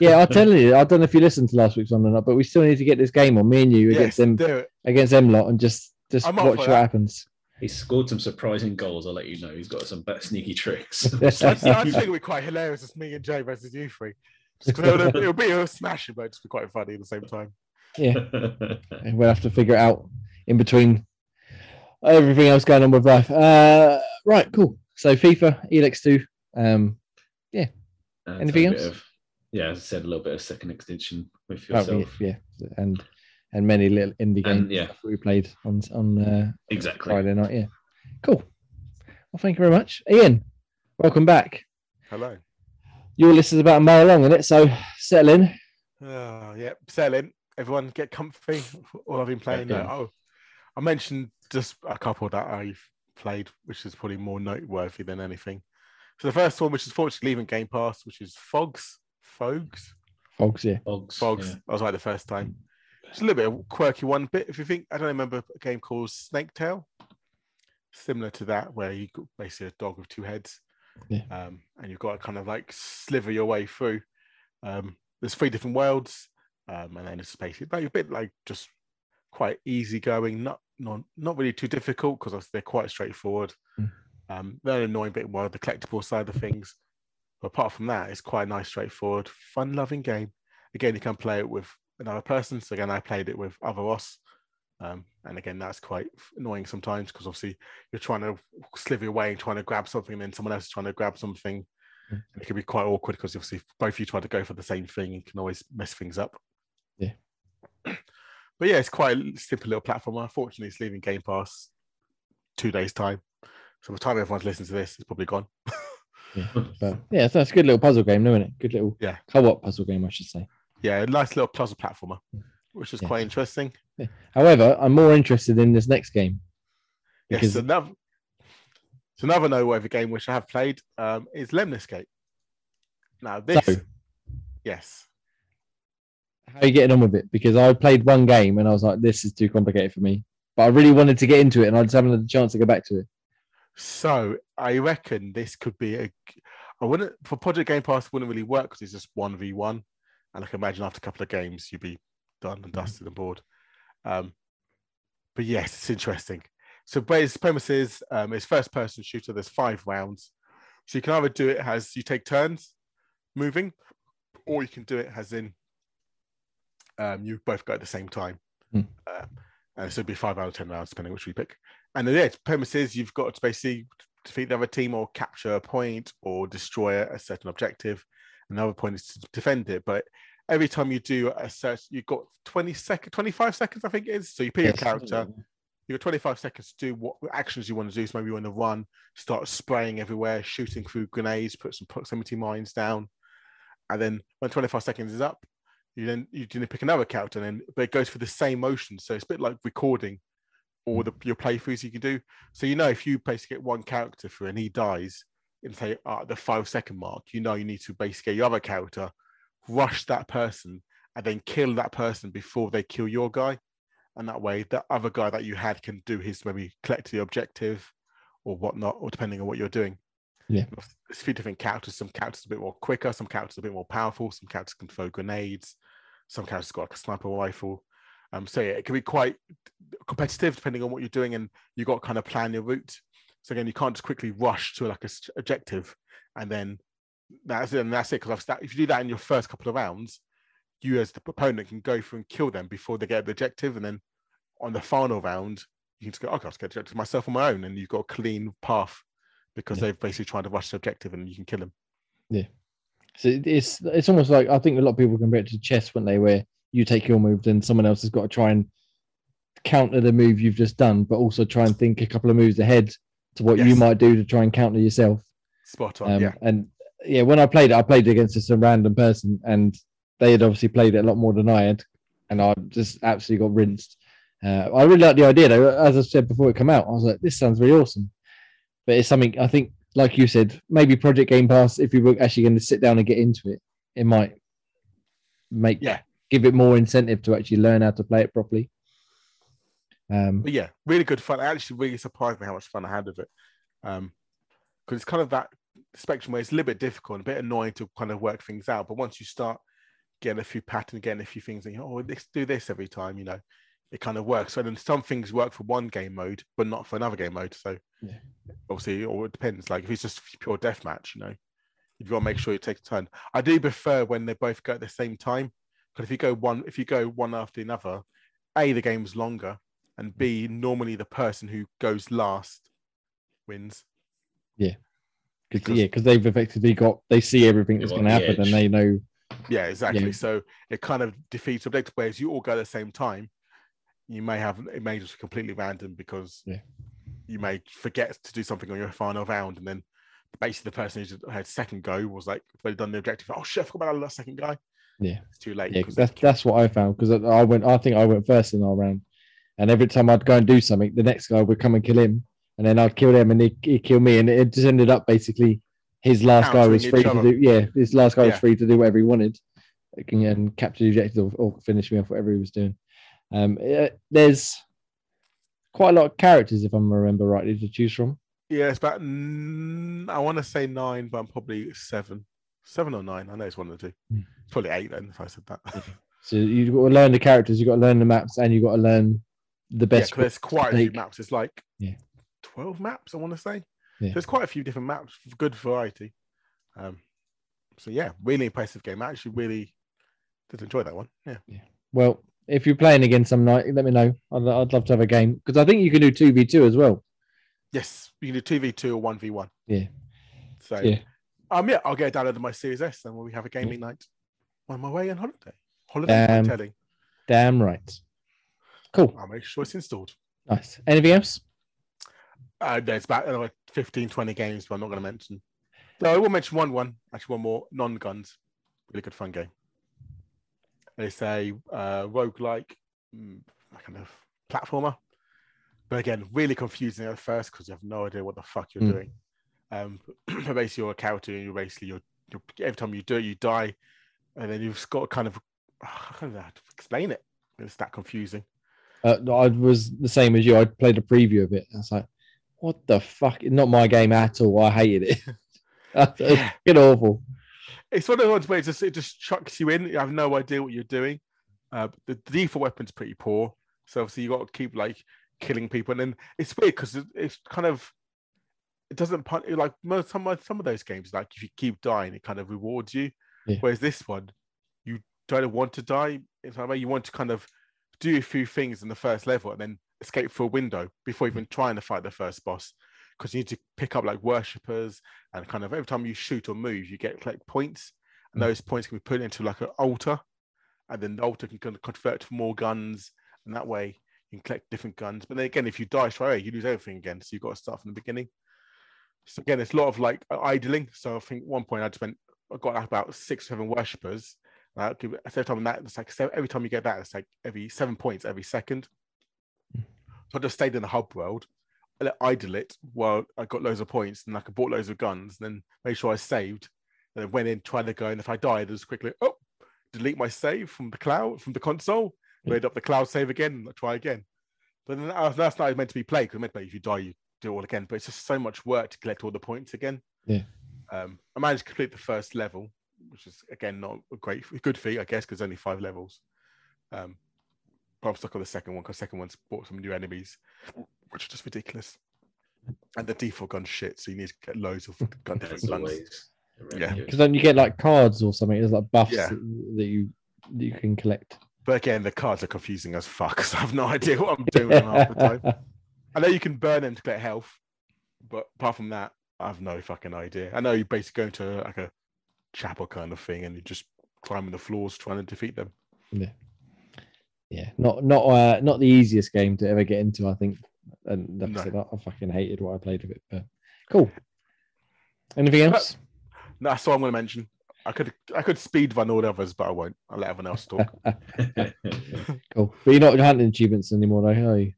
Yeah, I'll tell you. I don't know if you listened to last week's one or not, but we still need to get this game on. Me and you Yes, against them, do it. against them lot, and just just I'm watch what that. happens. He scored some surprising goals. I'll let you know. He's got some better sneaky tricks. I, just- I think it'd be quite hilarious. It's me and Jay versus you three. Just 'cause it'll, it'll be a smashing, but it's be quite funny at the same time. Yeah. And we'll have to figure it out in between everything else going on with life. Uh, right, cool. So FIFA, Elex 2. Um, And Anything else? of- yeah, as I said, a little bit of second extinction with oh, yourself. yeah, yeah, and and many little indie And, games yeah. we played on on uh, Exactly. Friday night. Yeah, cool. Well, thank you very much, Ian. Welcome back. Hello. Your list is about a mile long, isn't it? So settle in. Oh, yeah. Settle in. Everyone get comfy. All I've been playing. Yeah. Yeah. Oh, I mentioned just a couple that I've played, which is probably more noteworthy than anything. So the first one, which is fortunately leaving Game Pass, which is Phogs, Phogs, Phogs, yeah. Phogs. Phogs. yeah. I was right the first time. It's a little bit of quirky one. Bit if you think, I don't remember a game called Snake Tail, similar to that, where you got basically a dog with two heads, Yeah. um, and you've got to kind of like sliver your way through. Um, there's three different worlds, um, and then it's basically like a bit like just quite easy going, not not not really too difficult because they're quite straightforward. Mm. Um, they're annoying bit more the collectible side of things. But apart from that, it's quite a nice, straightforward, fun-loving game. Again, you can play it with another person. So again, I played it with other Ross. Um, and again, that's quite annoying sometimes because obviously you're trying to sliver away and trying to grab something, and then someone else is trying to grab something. Mm. And it can be quite awkward because obviously both of you try to go for the same thing, you can always mess things up. Yeah. But yeah, it's quite a simple little platform. Unfortunately, it's leaving Game Pass two days' time. So by the time everyone's listening to this, it's probably gone. yeah. But yeah, so that's a good little puzzle game, isn't it? Good little Yeah. co-op puzzle game, I should say. Yeah, a nice little puzzle platformer, which is Yeah. quite interesting. However, I'm more interested in this next game. Yes, Because another, so another noteworthy game which I have played um, is Lemnis Gate. Now this, So- yes, how are you getting on with it? Because I played one game and I was like, this is too complicated for me. But I really wanted to get into it and I just haven't had the chance to go back to it. so I reckon this could be a. I wouldn't for Project Game Pass wouldn't really work because it's just one v one, and I can imagine after a couple of games you'd be done and dusted and bored. Um, but yes, it's interesting. So Bray's Premises is um, it's first person shooter. There's five rounds, so you can either do it as you take turns moving, or you can do it as in um, you both go at the same time. Hmm. Uh, and so it'd be five out of ten rounds, depending which we pick. And then yeah, its premise is you've got to basically defeat the other team or capture a point or destroy a certain objective. Another point is to defend it. But every time you do a search, you've got 20 seconds, 25 seconds, I think it is. So you pick Yes. your character, you've got 25 seconds to do what actions you want to do. So maybe you want to run, start spraying everywhere, shooting through grenades, put some proximity mines down. And then when 25 seconds is up, you then you then pick another character, and then but it goes for the same motion. So it's a bit like recording all the your playthroughs you can do. So you know if you basically get one character through and he dies in say at the five second mark, you know you need to basically your other character, rush that person, and then kill that person before they kill your guy. And that way, the other guy that you had can do his maybe collect the objective or whatnot, or depending on what you're doing. Yeah. There's a few different characters. Some characters are a bit more quicker, some characters are a bit more powerful, some characters can throw grenades, some characters got like a sniper rifle. Um, so yeah, it can be quite competitive depending on what you're doing, and you got to kind of plan your route. So again, you can't just quickly rush to like a objective and then that's it. And that's it. Because if you do that in your first couple of rounds, you as the opponent can go through and kill them before they get the objective, and then on the final round, you can just go, okay, I'll just get objective myself on my own, and you've got a clean path because Yeah. they've basically tried to rush the objective, and you can kill them. Yeah. So it's it's almost like I think a lot of people compare it to chess, when they where you take your move, then someone else has got to try and counter the move you've just done, but also try and think a couple of moves ahead to what you might do to try and counter yourself. Spot on. Um, yeah. And yeah, when I played it, I played against just a random person, and they had obviously played it a lot more than I had, and I just absolutely got rinsed. Uh, I really like the idea, though. As I said before it came out, I was like, "This sounds really awesome," but it's something I think, like you said, maybe Project Game Pass. If you were actually going to sit down and get into it, it might make Yeah. give it more incentive to actually learn how to play it properly. Um, But yeah, really good fun. It actually really surprised me how much fun I had with it. Um, because it's kind of that spectrum where it's a little bit difficult a bit annoying to kind of work things out. But once you start getting a few patterns, getting a few things, and you oh, let's do this every time, you know, it kind of works. So then some things work for one game mode, but not for another game mode. So Yeah. obviously, or it depends. Like if it's just pure deathmatch, you know, you've got to make sure you take a turn. I do prefer when they both go at the same time. Because if you go one, if you go one after another, a the game's longer, and b normally the person who goes last wins. Cause, Because- yeah, because they've effectively got they see everything They've that's got going to the happen, and they know Yeah, exactly. Yeah. So it kind of defeats the objective. Whereas you all go at the same time, you may have it may just be completely random because Yeah. you may forget to do something on your final round, and then basically the person who had second go was like they've done the objective. Oh shit, I forgot about that second guy. Yeah. it's too late. Yeah, that's that's what I found because I I went. I think I went first in our round, and every time I'd go and do something, the next guy would come and kill him, and then I'd kill him, and he'd, he'd kill me, and it just ended up basically his last guy was free to do. Yeah, his last guy was free to do whatever he wanted, and capture the objective or, or finish me off whatever he was doing. Um, eh, there's quite a lot of characters, if I remember rightly, to choose from. Yeah, it's about. mm, I want to say nine, but I'm probably seven, seven or nine. I know it's one of the two. Hmm. It's probably eight then if I said that. Yeah, So you've got to learn the characters, you've got to learn the maps, and you've got to learn the best. 'cause there's quite a few maps. It's like Yeah. twelve maps. I want to say. Yeah. So there's quite a few different maps, good variety. Um, so yeah, really impressive game. I actually really did enjoy that one. Yeah. Well, if you're playing again some night, let me know. I'd, I'd love to have a game because I think you can do two v two as well. Yes, you can do two v two or one v one. Yeah. So Yeah. um yeah, I'll get a download of my Series S and we have a gaming night on my way on holiday. Holiday telling. Damn right. Cool. I'll make sure it's installed. Nice. Anything else? Uh, there's about another 15, 20 games, but I'm not going to mention. No, I will mention one. One actually, one more non-guns. Really good fun game. It's a uh, roguelike mm, kind of platformer, but again, really confusing at first because you have no idea what the fuck you're Mm. doing. Um, but basically, you're a character, and you're basically you're, you're every time you do it, you die, and then you've got to kind of I don't know how to explain it. It's that confusing. Uh, I was the same as you. I played a preview of it. I was like, what the fuck? Not my game at all. I hated it. That's Yeah. fucking awful. it's one of those ones where it just it just chucks you in. You have no idea what you're doing. Uh, the, the default weapon's pretty poor, so obviously you got to keep like killing people, and then it's weird because it, it's kind of it doesn't pun like most some of some of those games. Like if you keep dying, it kind of rewards you. Yeah. Whereas this one, you don't want to die. It's like you want to kind of do a few things in the first level and then escape through a window before even trying to fight the first boss. Because you need to pick up like worshippers and kind of every time you shoot or move, you get like points, and Mm. those points can be put into like an altar, and then the altar can kind of convert to more guns, and that way you can collect different guns. But then again, if you die straight away, you lose everything again, so you've got to start from the beginning. So again, it's a lot of like idling. So I think one point I spent, I got about six, seven worshippers. Give every time that it's like every time you get that, it's like every seven points every second. So I just stayed in the hub world, I let idle it while I got loads of points and like I bought loads of guns, and then made sure I saved, and then went in trying to go. And if I died, I just quickly oh, delete my save from the cloud from the console, Yeah. load up the cloud save again, and try again. But then that- that's not meant to be played because meant to be if you die, you do it all again. But it's just so much work to collect all the points again. Yeah. Um, I managed to complete the first level, which is again not a great, a good feat, I guess, because only five levels. Um, but I'm stuck on the second one because second one's brought some new enemies, which is just ridiculous. And the default gun shit, so you need to get loads of gun different guns. always. Yeah. Because then you get like cards or something. There's like buffs Yeah. that, that you that you can collect. But again, the cards are confusing as fuck. So I have no idea what I'm doing half the time. I know you can burn them to get health, but apart from that, I have no fucking idea. I know you basically go into like a chapel kind of thing and you're just climbing the floors trying to defeat them. yeah, yeah, not not uh, not the easiest game to ever get into. I think, and like No. I said, I, I fucking hated what I played with it. But cool. Anything else? No, That's all I'm going to mention. I could I could speed run all the others, but I won't. I'll let everyone else talk. cool. But you're not hunting achievements anymore, though, are you?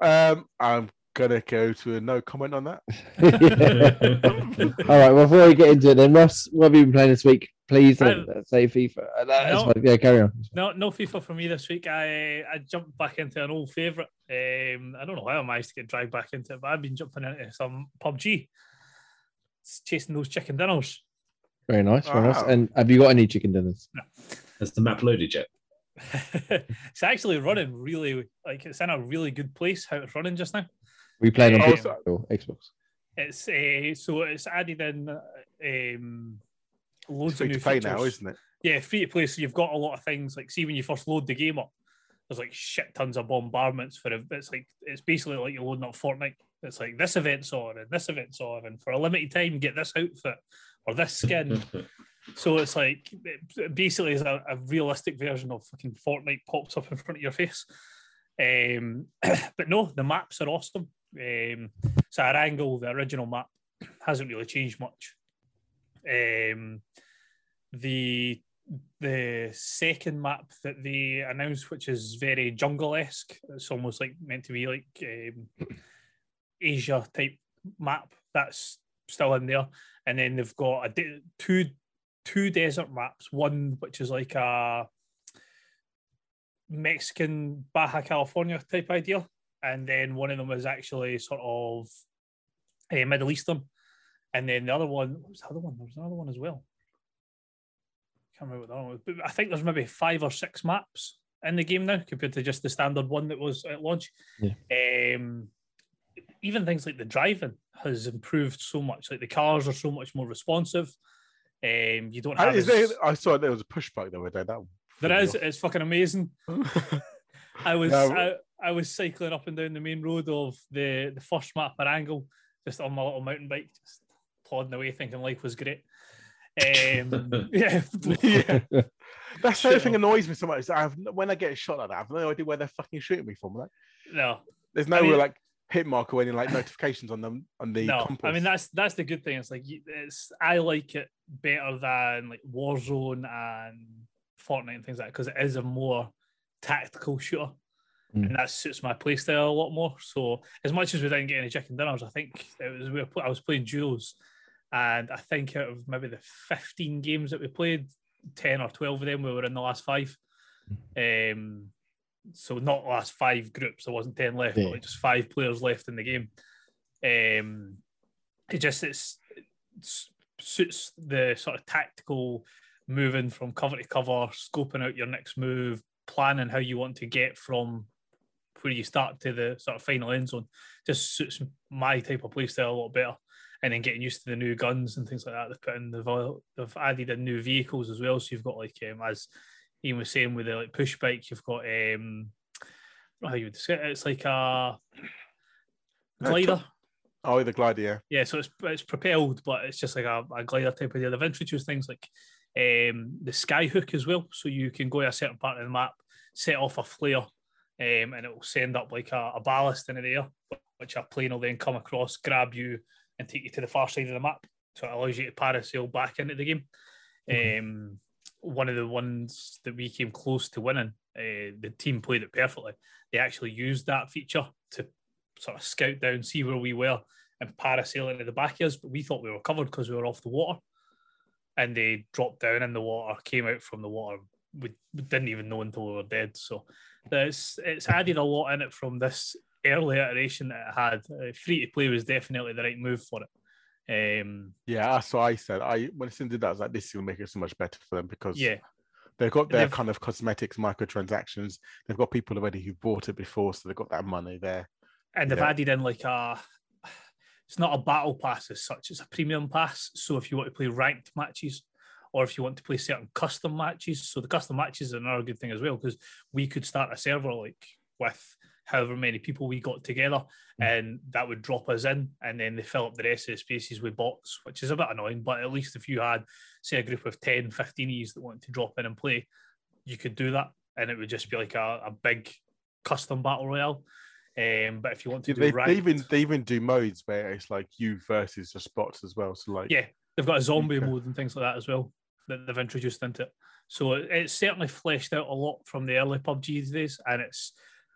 um, I'm gonna go to a no comment on that. All right. Well, before we get into it, then Ross, what have you been playing this week? Please don't Um, say FIFA. Uh, that's no. fine. Yeah, carry on. No, no FIFA for me this week. I I jumped back into an old favourite. Um, I don't know how I managed to get dragged back into it, but I've been jumping into some PUBG, It's chasing those chicken dinners. Very nice. Very nice. And have you got any chicken dinners? Has the map loaded yet? it's actually running really like it's in a really good place. How it's running just now. Were you playing on Oh, PS so- or Xbox? It's uh, so it's added in uh, um, loads It's free of new to play features. now, isn't it? Yeah, free to play. So you've got a lot of things like see when you first load the game up, there's like shit tons of bombardments for it. It's like it's basically like you're loading up Fortnite. It's like this event's on and this event's on, and for a limited time get this outfit or this skin. so it's like it basically is a, a realistic version of fucking Fortnite pops up in front of your face. Um, but no, the maps are awesome. Um, so Erangel, the original map, hasn't really changed much. Um, the the second map that they announced, which is very jungle esque, it's almost like meant to be like um, Asia type map that's still in there, and then they've got a de- two two desert maps. One which is like a Mexican Baja California type idea, and then one of them is actually sort of a Middle Eastern, and then the other one what was the other one? There was another one as well. Can't remember what the other one was, but I think there's maybe five or six maps in the game now compared to just the standard one that was at launch. Yeah. Um, even things like the driving has improved so much. Like the cars are so much more responsive. Um, you don't I, have is as- there, I saw there was a pushback bike the other day. That there is. It's fucking amazing. I was Yeah. I, I was cycling up and down the main road of the the first map Erangel, just on my little mountain bike, just plodding away, thinking life was great. Um, yeah, yeah. That's the Shit thing annoys me so much. I have when I get a shot like that, I have no idea where they're fucking shooting me from. Like, no, there's no I mean- like hit mark or any like notifications on them on the no. compass. I mean that's that's the good thing. It's like it's I like it better than like Warzone and Fortnite and things like that because it is a more tactical shooter. Mm. And that suits my playstyle a lot more. So, as much as we didn't get any chicken dinners, I think it was we were, I was playing duos, and I think out of maybe the fifteen games that we played, ten or twelve of them we were in the last five. Um, so not last five groups. There wasn't ten left, Yeah. but like just five players left in the game. Um, it just it's, it's suits the sort of tactical moving from cover to cover, scoping out your next move, planning how you want to get from where you start to the sort of final end zone. Just suits my type of playstyle a lot better. And then getting used to the new guns and things like that. They've put in they've, they've added in new vehicles as well. So you've got like um, as Ian was saying with the like push bike, you've got um how you would describe it, it's like a glider. oh, the glider. Yeah. Yeah, so it's it's propelled, but it's just like a, a glider type of deal. They've introduced things like um, the sky hook as well, so you can go to a certain part of the map, set off a flare, um, and it will send up like a, a ballast in the air, which a plane will then come across, grab you, and take you to the far side of the map. So it allows you to parasail back into the game. Um, one of the ones that we came close to winning, uh, the team played it perfectly. They actually used that feature to sort of scout down, see where we were, and parasail into the back of us. But we thought we were covered because we were off the water. And they dropped down in the water, came out from the water. We, we didn't even know until we were dead. So there's it's added a lot in it from this early iteration that it had. Uh, free to play was definitely the right move for it. Um, Yeah, that's what I said. I when Sin did that, I was like, this will make it so much better for them because yeah, they've got their they've- kind of cosmetics, microtransactions. They've got people already who bought it before, so they've got that money there. and they've Yeah. added in like a it's not a battle pass as such it's a premium pass so if you want to play ranked matches or if you want to play certain custom matches so the custom matches are another good thing as well because we could start a server like with however many people we got together and that would drop us in and then they fill up the rest of the spaces with bots which is a bit annoying but at least if you had say a group of 10 15 e's that wanted to drop in and play you could do that and it would just be like a, a big custom battle royale um, but if you want to do They, ranked, they even they even do modes where it's like you versus just bots as well. So like yeah, they've got a zombie Okay. mode and things like that as well that they've introduced into it. So it's certainly fleshed out a lot from the early PUBG days, and it's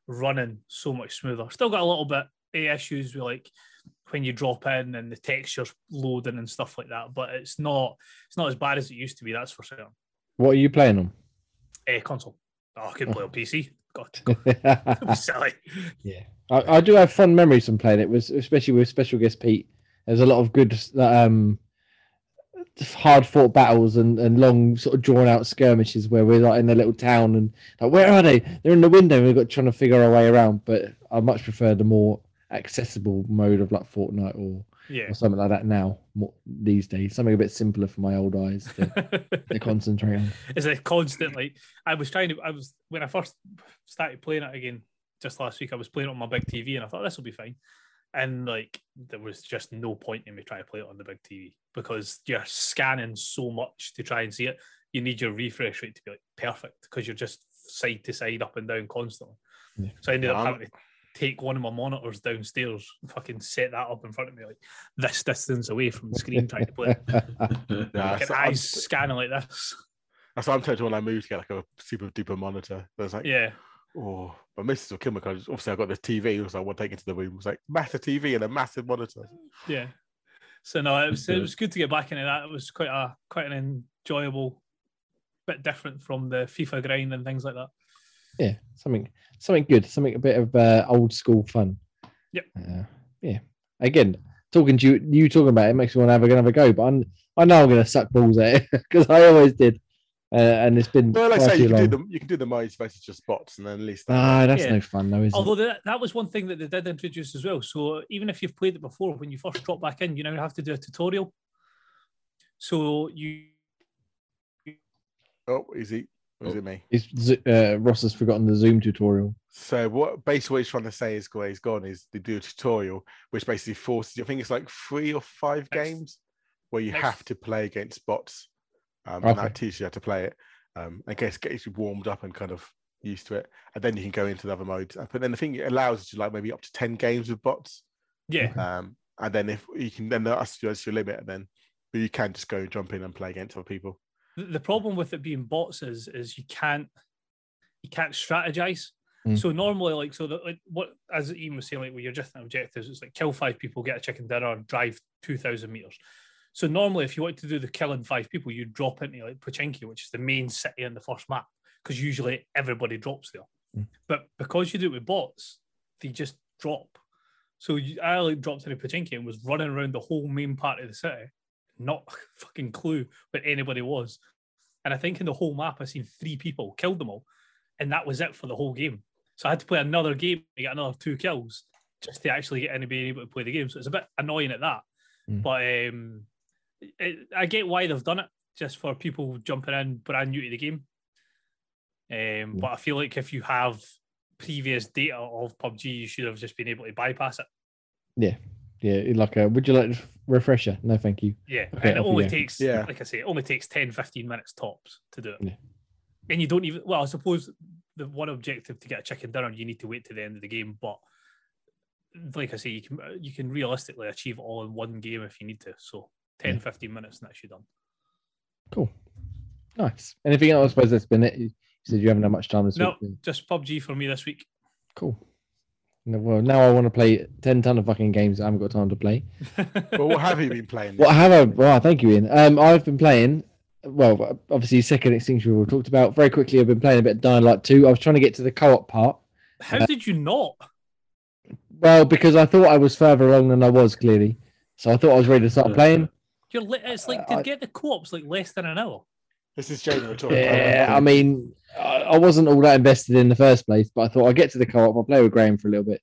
running so much smoother. Still got a little bit of issues with like when you drop in and the textures loading and stuff like that, but it's not it's not as bad as it used to be. That's for certain. What are you playing on? A console. Oh, I couldn't play on PC. God, be silly. yeah, I, I do have fond memories from playing it. Was especially with special guest Pete. There's a lot of good um, hard fought battles and, and long sort of drawn out skirmishes where we're like in a little town and like where are they? They're in the window. and We've got trying to figure our way around. But I much prefer the more accessible mode of like Fortnite or, Yeah. or something like that now. More, these days, something a bit simpler for my old eyes to, to concentrate on. it's a constant like I was trying to I was when I first started playing it again just last week I was playing it on my big TV and I thought this will be fine and like there was just no point in me trying to play it on the big TV because you're scanning so much to try and see it you need your refresh rate to be like perfect because you're just side to side up and down constantly Yeah. so I ended Yeah, up I'm- having to take one of my monitors downstairs and fucking set that up in front of me like this distance away from the screen trying to play it. yeah, Fucking so I'm- eyes scanning like this that's what I'm tempted when I moved to get like a super duper monitor. There's like yeah oh my missus will kill me because obviously I got the TV, so I want to take it to the room. It was like massive TV and a massive monitor. Yeah. So no, it was it was good to get back into that. It was quite a quite an enjoyable, bit different from the FIFA grind and things like that. Yeah, something something good, something a bit of uh, old school fun. Yep. Uh, yeah. Again, talking to you, you talking about it makes me want to have another go. But I'm, I know I'm going to suck balls at it because I always did, uh, and it's been Well, like I far say, you can do the you can do the modes versus just bots, and then at least Ah, that's Yeah. no fun, though, is it? Although that, that was one thing that they did introduce as well. So even if you've played it before, when you first drop back in, you now have to do a tutorial. So you oh, is he? Or is Oh. it me? It's, Z- uh, Ross has forgotten the Zoom tutorial. So what basically what he's trying to say is where he's gone is they do a tutorial which basically forces you. I think it's like three or five Next- games where you next- have to play against bots. Um, and Okay. that teaches you how to play it. Um, I guess gets you warmed up and kind of used to it, and then you can go into the other modes. But then the thing it allows you to like maybe up to ten games with bots. yeah, Um, and then if you can then that's that's your limit, and then but you can just go jump in and play against other people. the, the problem with it being bots is is you can't you can't strategize. Mm. So normally, like so, that like what as Ian was saying, like with your just objectives, it's like kill five people, get a chicken dinner, drive two thousand meters. So normally, if you want to do the killing five people, you drop into like Pochinki, which is the main city in the first map, because usually everybody drops there. Mm. But because you do it with bots, they just drop. So you, I like dropped into Pochinki and was running around the whole main part of the city, not a fucking clue where anybody was. And I think in the whole map, I seen three people, killed them all, and that was it for the whole game. So I had to play another game to get another two kills just to actually get anybody able to play the game. So it's a bit annoying at that. Mm. But um, it, I get why they've done it, just for people jumping in brand new to the game. Um, But I feel like if you have previous data of PUBG, you should have just been able to bypass it. Yeah, yeah. like a, would you like a refresher? No, thank you. Yeah, Okay, and it only takes, Yeah. like I say, it only takes 10, 15 minutes tops to do it. Yeah. And you don't even, well, I suppose the one objective to get a chicken dinner, you need to wait to the end of the game. But like I say, you can you can realistically achieve it all in one game if you need to. So 10, Yeah. 15 minutes and that's you done. Cool. Nice. Anything else? I suppose that's been it. You said you haven't had much time this No, week. just PUBG for me this week. Cool. No, well, now I want to play 10 ton of fucking games I haven't got time to play. But what have you been playing? What have I? Well, thank you, Ian. Um, I've been playing. Well, obviously, second extinction we talked about very quickly. I've been playing a bit of Dying Light 2. I was trying to get to the co-op part. How Uh, did you not? Well, because I thought I was further along than I was clearly, so I thought I was ready to start playing. You're li- it's like I- to get the co-ops like less than an hour. This is Jamie we're talking Yeah, about. I mean, I I wasn't all that invested in the first place, but I thought I'd get to the co-op. I'll play with Graham for a little bit,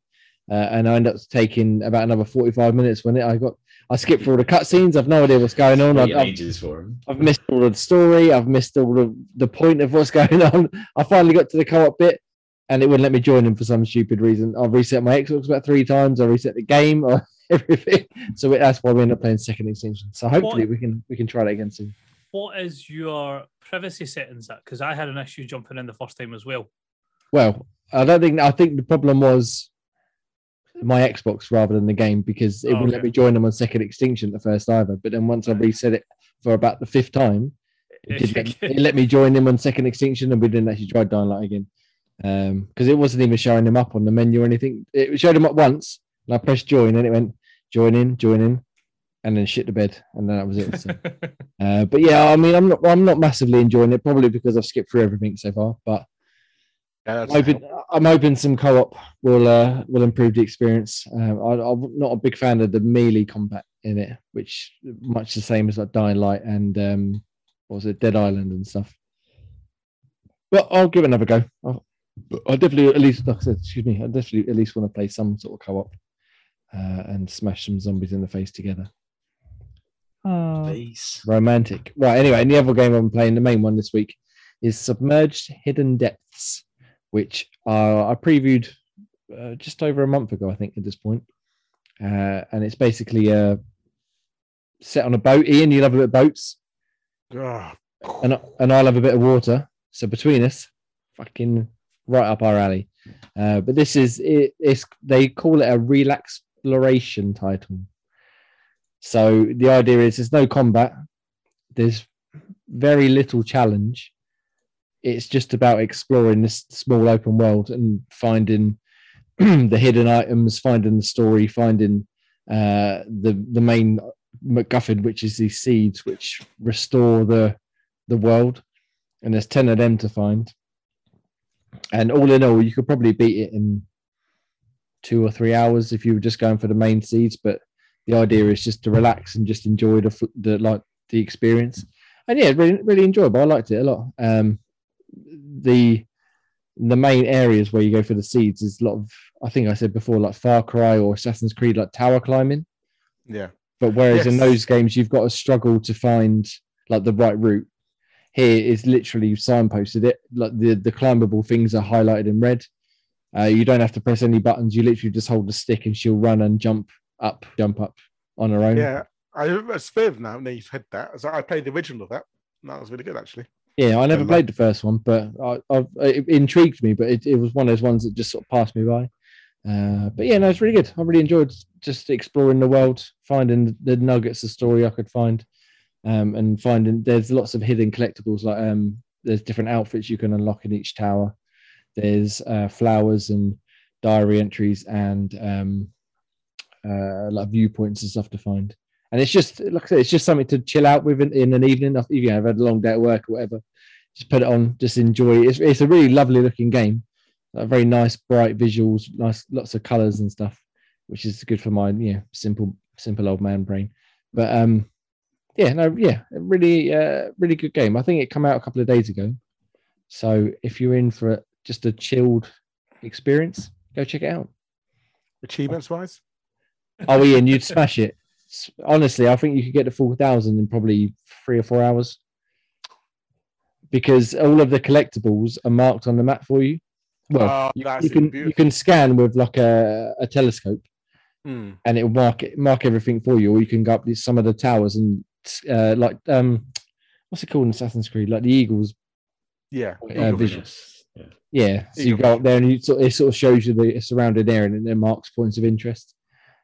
uh, and I end up taking about another forty-five minutes when it. I got, I skipped through all the cutscenes. I've no idea what's going on. I've, I've, ages for him. I've missed all of the story. I've missed all of the point of what's going on. I finally got to the co-op bit, and it wouldn't let me join him for some stupid reason. I've reset my Xbox about three times. I reset the game, or everything. So that's why we end up playing second extinction. So hopefully What- we can we can try that again soon. What is your privacy settings at? Because I had an issue jumping in the first time as well. Well, I don't think I think the problem was my Xbox rather than the game because it Oh, wouldn't let me join them on second extinction the first either. But then once I reset it for about the fifth time, it, let, it let me join them on second extinction, and we didn't actually try Dying Light again um, because it wasn't even showing them up on the menu or anything. It showed them up once, and I pressed join, and it went join in, join in, and then shit the bed, and then that was it. So. Uh, but yeah, I mean, I'm not, I'm not massively enjoying it, probably because I've skipped through everything so far. But Yeah, I'm hoping, I'm hoping some co-op will uh, will improve the experience. Um, I, I'm not a big fan of the melee combat in it, which much the same as like Dying Light and um, what was it, Dead Island and stuff. But I'll give it another go. I'll, I definitely at least, like I said, excuse me, I definitely at least want to play some sort of co-op uh, and smash some zombies in the face together. Face. Romantic. Right. Anyway, and the other game I'm playing, the main one this week, is Submerged Hidden Depths, which uh, I previewed uh, just over a month ago, I think, at this point. Uh, and it's basically uh, set on a boat. Ian, you love a bit of boats, Ah, and and I love a bit of water. So between us, fucking right up our alley. Uh, but this is it, it's they call it a real exploration title. So the idea is there's no combat, there's very little challenge, it's just about exploring this small open world and finding the hidden items, finding the story, finding uh, the the main MacGuffin, which is these seeds which restore the the world, and there's ten of them to find. And all in all, you could probably beat it in two or three hours if you were just going for the main seeds. But the idea is just to relax and just enjoy the the like the experience. And yeah, really really enjoyable. I liked it a lot. Um, the the main areas where you go for the seeds is a lot of I think I said before like Far Cry or Assassin's Creed like tower climbing. Yeah. But whereas in those games you've got to struggle to find like the right route. Here is literally signposted it. Like the the climbable things are highlighted in red. Uh, you don't have to press any buttons. You literally just hold the stick and she'll run and jump up, jump up on her own. Yeah. I it's fair now. Now you've had that. So I played the original of that. That was really good actually. Yeah, I never And, played the first one, but I, I've, it intrigued me. But it, it was one of those ones that just sort of passed me by. Uh, but yeah, no, it's really good. I really enjoyed just exploring the world, finding the nuggets of story I could find, um, and finding there's lots of hidden collectibles. Like um, there's different outfits you can unlock in each tower. There's uh, flowers and diary entries and um, uh, like viewpoints and stuff to find. And it's just like I said, it's just something to chill out with in, in an evening. If you know, I've had a long day at work or whatever, just put it on, just enjoy. It's it's a really lovely looking game, very nice, bright visuals, nice, lots of colors and stuff, which is good for my yeah simple simple old man brain. But um, yeah, no, yeah, really uh, really good game. I think it came out a couple of days ago, so if you're in for just a chilled experience, go check it out. Achievements wise. Oh, Ian, you'd smash it. Honestly, I think you could get to four thousand in probably three or four hours because all of the collectibles are marked on the map for you. Well, Oh, you, you can you can scan with like a, a telescope Hmm. and it will mark it mark everything for you, or you can go up some of the towers and uh, like um, what's it called in Assassin's Creed? Like the Eagles. Yeah. Uh, Eagle vision. Yeah. Yeah, so you go up there and you sort, it sort of shows you the surrounding area and it marks points of interest.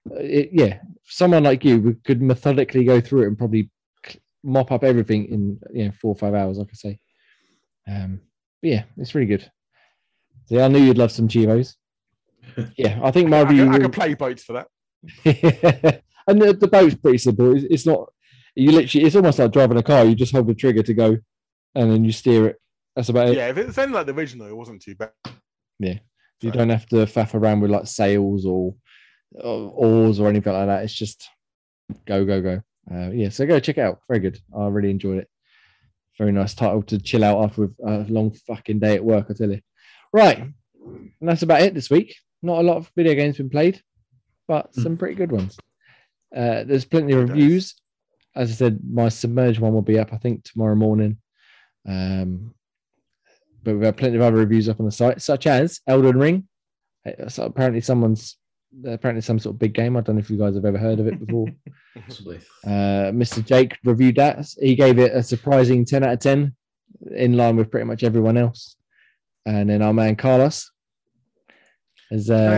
Uh, It, yeah, someone like you could methodically go through it and probably mop up everything in you know four or five hours, like I say. Um, but yeah, it's really good. So I knew you'd love some Chivos. Yeah, I think my I, I will- can play boats for that. and the, the boat's pretty simple. It's, it's not. You literally, it's almost like driving a car. You just hold the trigger to go, and then you steer it. That's about it. Yeah, if it's anything like the original, it wasn't too bad. Yeah. You So- don't have to faff around with like sails or, or oars or anything like that. It's just go, go, go. Uh, yeah, so go check it out. Very good. I really enjoyed it. Very nice title to chill out after a long fucking day at work, I tell you. Right. And that's about it this week. Not a lot of video games been played, but Hmm. some pretty good ones. Uh, there's plenty of reviews. As I said, my submerged one will be up, I think, tomorrow morning. Um, but we've had plenty of other reviews up on the site, such as Elden Ring. Uh, So apparently, someone's apparently some sort of big game. I don't know if you guys have ever heard of it before. Possibly. uh, Mr. Jake reviewed that. He gave it a surprising 10 out of 10, in line with pretty much everyone else. And then our man Carlos has, uh,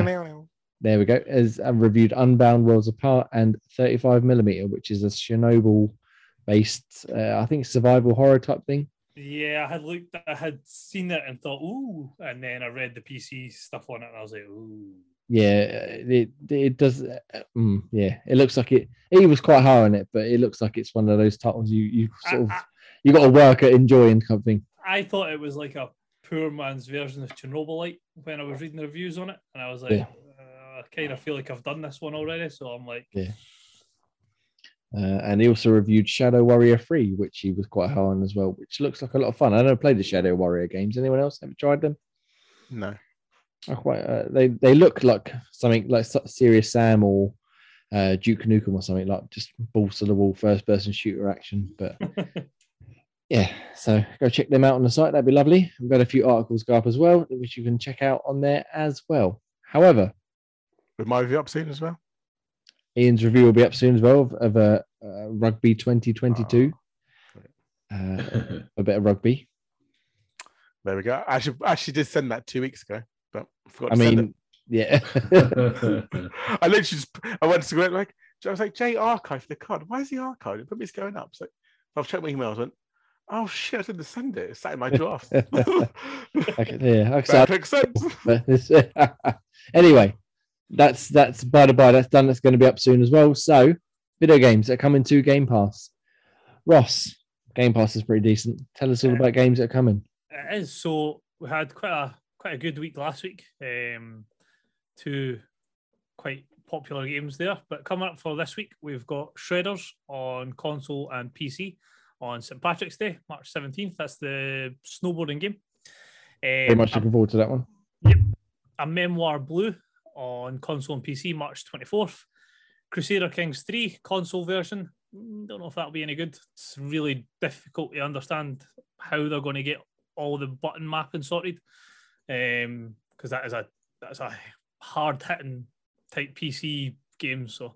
there we go, has uh, reviewed Unbound Worlds Apart and 35 millimeter, which is a Chernobyl based, uh, I think, survival horror type thing. Yeah, I had looked, I had seen it and thought, ooh, and then I read the PC stuff on it, and I was like, ooh. yeah it it does uh, mm, yeah it looks like it he was quite high on it but it looks like it's one of those titles you you sort of I, you got to work at enjoying kind of thing I, thought it was like a poor man's version of Chernobylite when I was reading the reviews on it, and I was like, Yeah. uh, I kind of feel like I've done this one already, so I'm like, uh, and he also reviewed shadow warrior 3 which he was quite high on as well which looks like a lot of fun i never played the shadow warrior games anyone else ever tried them No. I quite uh, they they look like something like serious sam or uh, Duke Nukem or something like just balls to the wall first person shooter action. But yeah, so go check them out on the site. That'd be lovely. We've got a few articles go up as well, which you can check out on there as well. However, With my review up soon as well. Ian's review will be up soon as well of, of uh, uh, Rugby 2022, Oh, uh, a bit of rugby. There we go. I actually, actually did send that two weeks ago, but I forgot I to send mean, yeah. I literally just, I went to go like, I was like, Jay archive the card. Why is he archived? It put me going up. So I've checked my emails. Went, Oh shit! I didn't send it. It's sat in my draft. Okay, yeah, that makes sense. Anyway, that's that's by the by. That's done. That's going to be up soon as well. So, video games that come into Game Pass. Ross, Game Pass is pretty decent. Tell us all about games that are coming. It is. So we had quite a quite a good week last week. Um, two quite popular games there. But coming up for this week, we've got Shredders on console and PC on St Patrick's Day, March seventeenth. That's the snowboarding game. Very Um, much looking forward to that one. Yep. A Memoir Blue on console and PC March 24th. Crusader Kings 3 console version. Mm, Don't know if that'll be any good. It's really difficult to understand how they're going to get all the button mapping sorted. Um, because that is a that's a hard hitting type PC game, so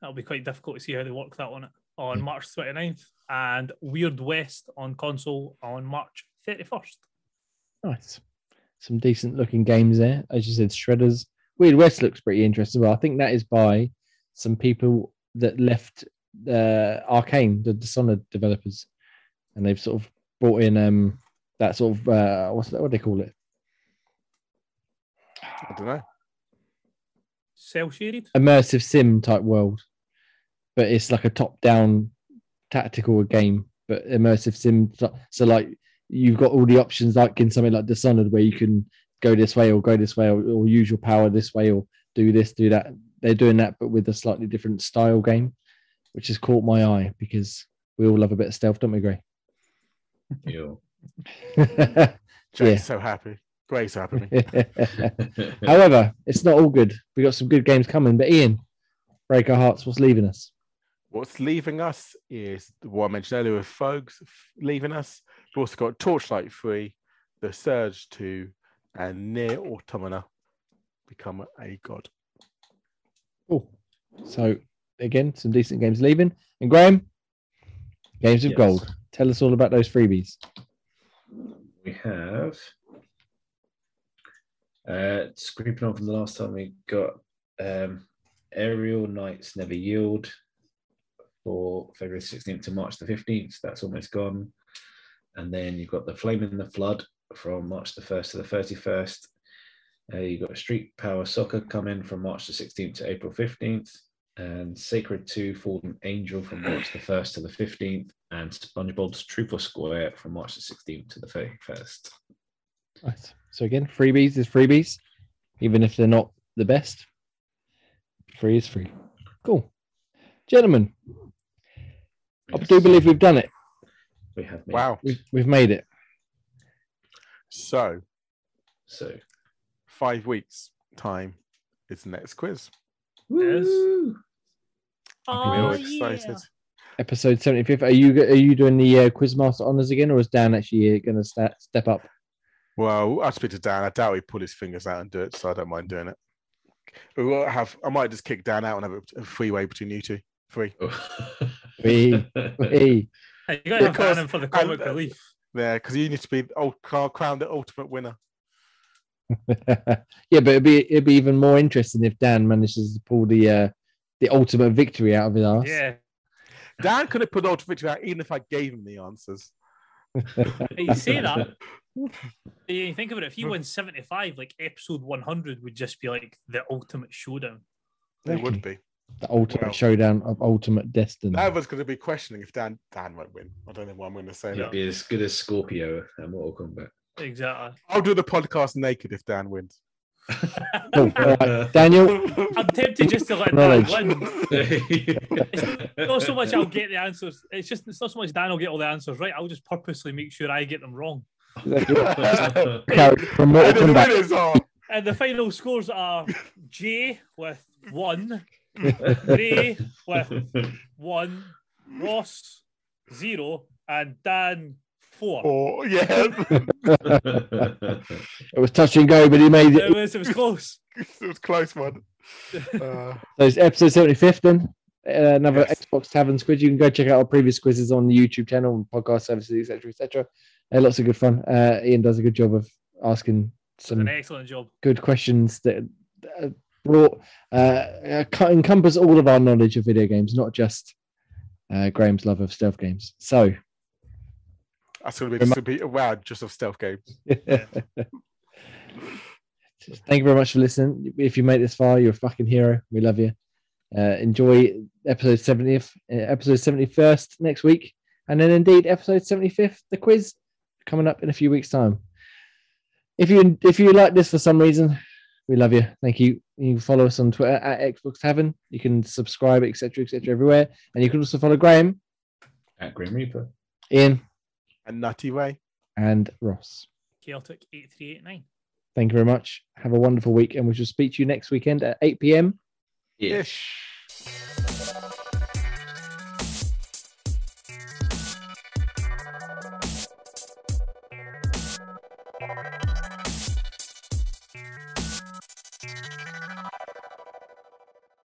that'll be quite difficult to see how they work that one on Hmm. March 29th. And Weird West on console on March 31st. Nice. Some decent looking games there. As you said, Shredders. Weird West looks pretty interesting. Well, I think that is by some people that left uh, Arkane, the Dishonored developers, and they've sort of brought in um that sort of uh, what's that? What do they call it? I don't know. Cell shaded. Immersive sim type world, but it's like a top down tactical game, but immersive sim. So, so like you've got all the options, like in something like Dishonored, where you can go this way or go this way or, or use your power this way or do this, do that. They're doing that, but with a slightly different style game, which has caught my eye because we all love a bit of stealth, don't we, Gray? You Jay's Yeah. so happy. Gray's so happy. with me. know. However, it's not all good. We got some good games coming, but Ian, break our hearts. What's leaving us? What's leaving us is what I mentioned earlier with Phogs leaving us. We've also got Torchlight 3, The Surge 2, and NieR Automata become a god. Cool. So again, some decent games leaving. And Graham, games of Yes. gold. Tell us all about those freebies. we have uh scraping on from the last time we got um aerial knights never yield for february 16th to march the 15th that's almost gone and then you've got the flame in the flood from march the 1st to the 31st uh, you've got street power soccer coming from march the 16th to april 15th and sacred 2 fallen angel from march the 1st to the 15th and spongebob's truth or square from march the 16th to the 31st Right. So again, freebies is freebies, even if they're not the best. Free is free. Cool. Gentlemen, I do believe we've done it. we have made Wow. We've, we've made it. So, So, five weeks' time is the next quiz. Yes. Woo! We're Oh, all yeah. excited. Episode 75. Are you are you doing the uh, Quizmaster honors again, or is Dan actually going to sta step up? Well, I'll speak to Dan. I doubt he'd pull his fingers out and do it, so I don't mind doing it. We will have. I might just kick Dan out and have a, a freeway between you two. Free. Wee. Hey, You got to have Because- Bannon for the comic and, uh, relief. Yeah, because you need to be old crowned the ultimate winner. yeah, but it'd be it'd be even more interesting if Dan manages to pull the uh, the ultimate victory out of his ass. Yeah. Dan could have put the ultimate victory out even if I gave him the answers. You say that. You think about it, if he wins 75, like episode 100 would just be like the ultimate showdown. It would be. The ultimate Well- showdown of ultimate destiny. That was going to be questioning if Dan Dan won't win. I don't know why I'm going to say It'd that. be as good as Scorpion and Mortal Kombat. Exactly. I'll do the podcast naked if Dan wins. Cool. Oh, all right. Daniel, I'm tempted just to let Knowledge. Dan win. Not so much I'll get the answers. It's just it's not so much Dan will get all the answers right. I'll just purposely make sure I get them wrong. from Mortal And the Kombat. And the final scores are J with one, Ray with one, Ross zero, and Dan four. Oh, Yeah, It was touch and go, but he made It it. was it was close. it was close one. Uh, So it's episode 75 then. Uh, another Yes. Xbox Tavern quiz. You can go check out our previous quizzes on the YouTube channel and podcast services, etc. etc. Uh, lots of good fun. Uh, Ian does a good job of asking some An excellent job. good questions that uh, brought uh, uh, encompass all of our knowledge of video games, not just uh, Graham's love of stealth games. So, That's gonna be just be a wow just of stealth games. Thank you very much for listening. If you made this far, you're a fucking hero. We love you. Uh, enjoy episode 70th, uh, episode 71st next week. And then indeed episode 75th, the quiz coming up in a few weeks' time. If you if you like this for some reason, we love you. Thank you. You can follow us on Twitter at Xbox Tavern. You can subscribe, etc., etc., everywhere. And you can also follow Graham, At Grim Reaper. Ian, And Nutty Way. and Ross. Chaotic eight three eight nine. Thank you very much. Have a wonderful week, and we shall speak to you next weekend at 8 p.m. Yeah. Ish.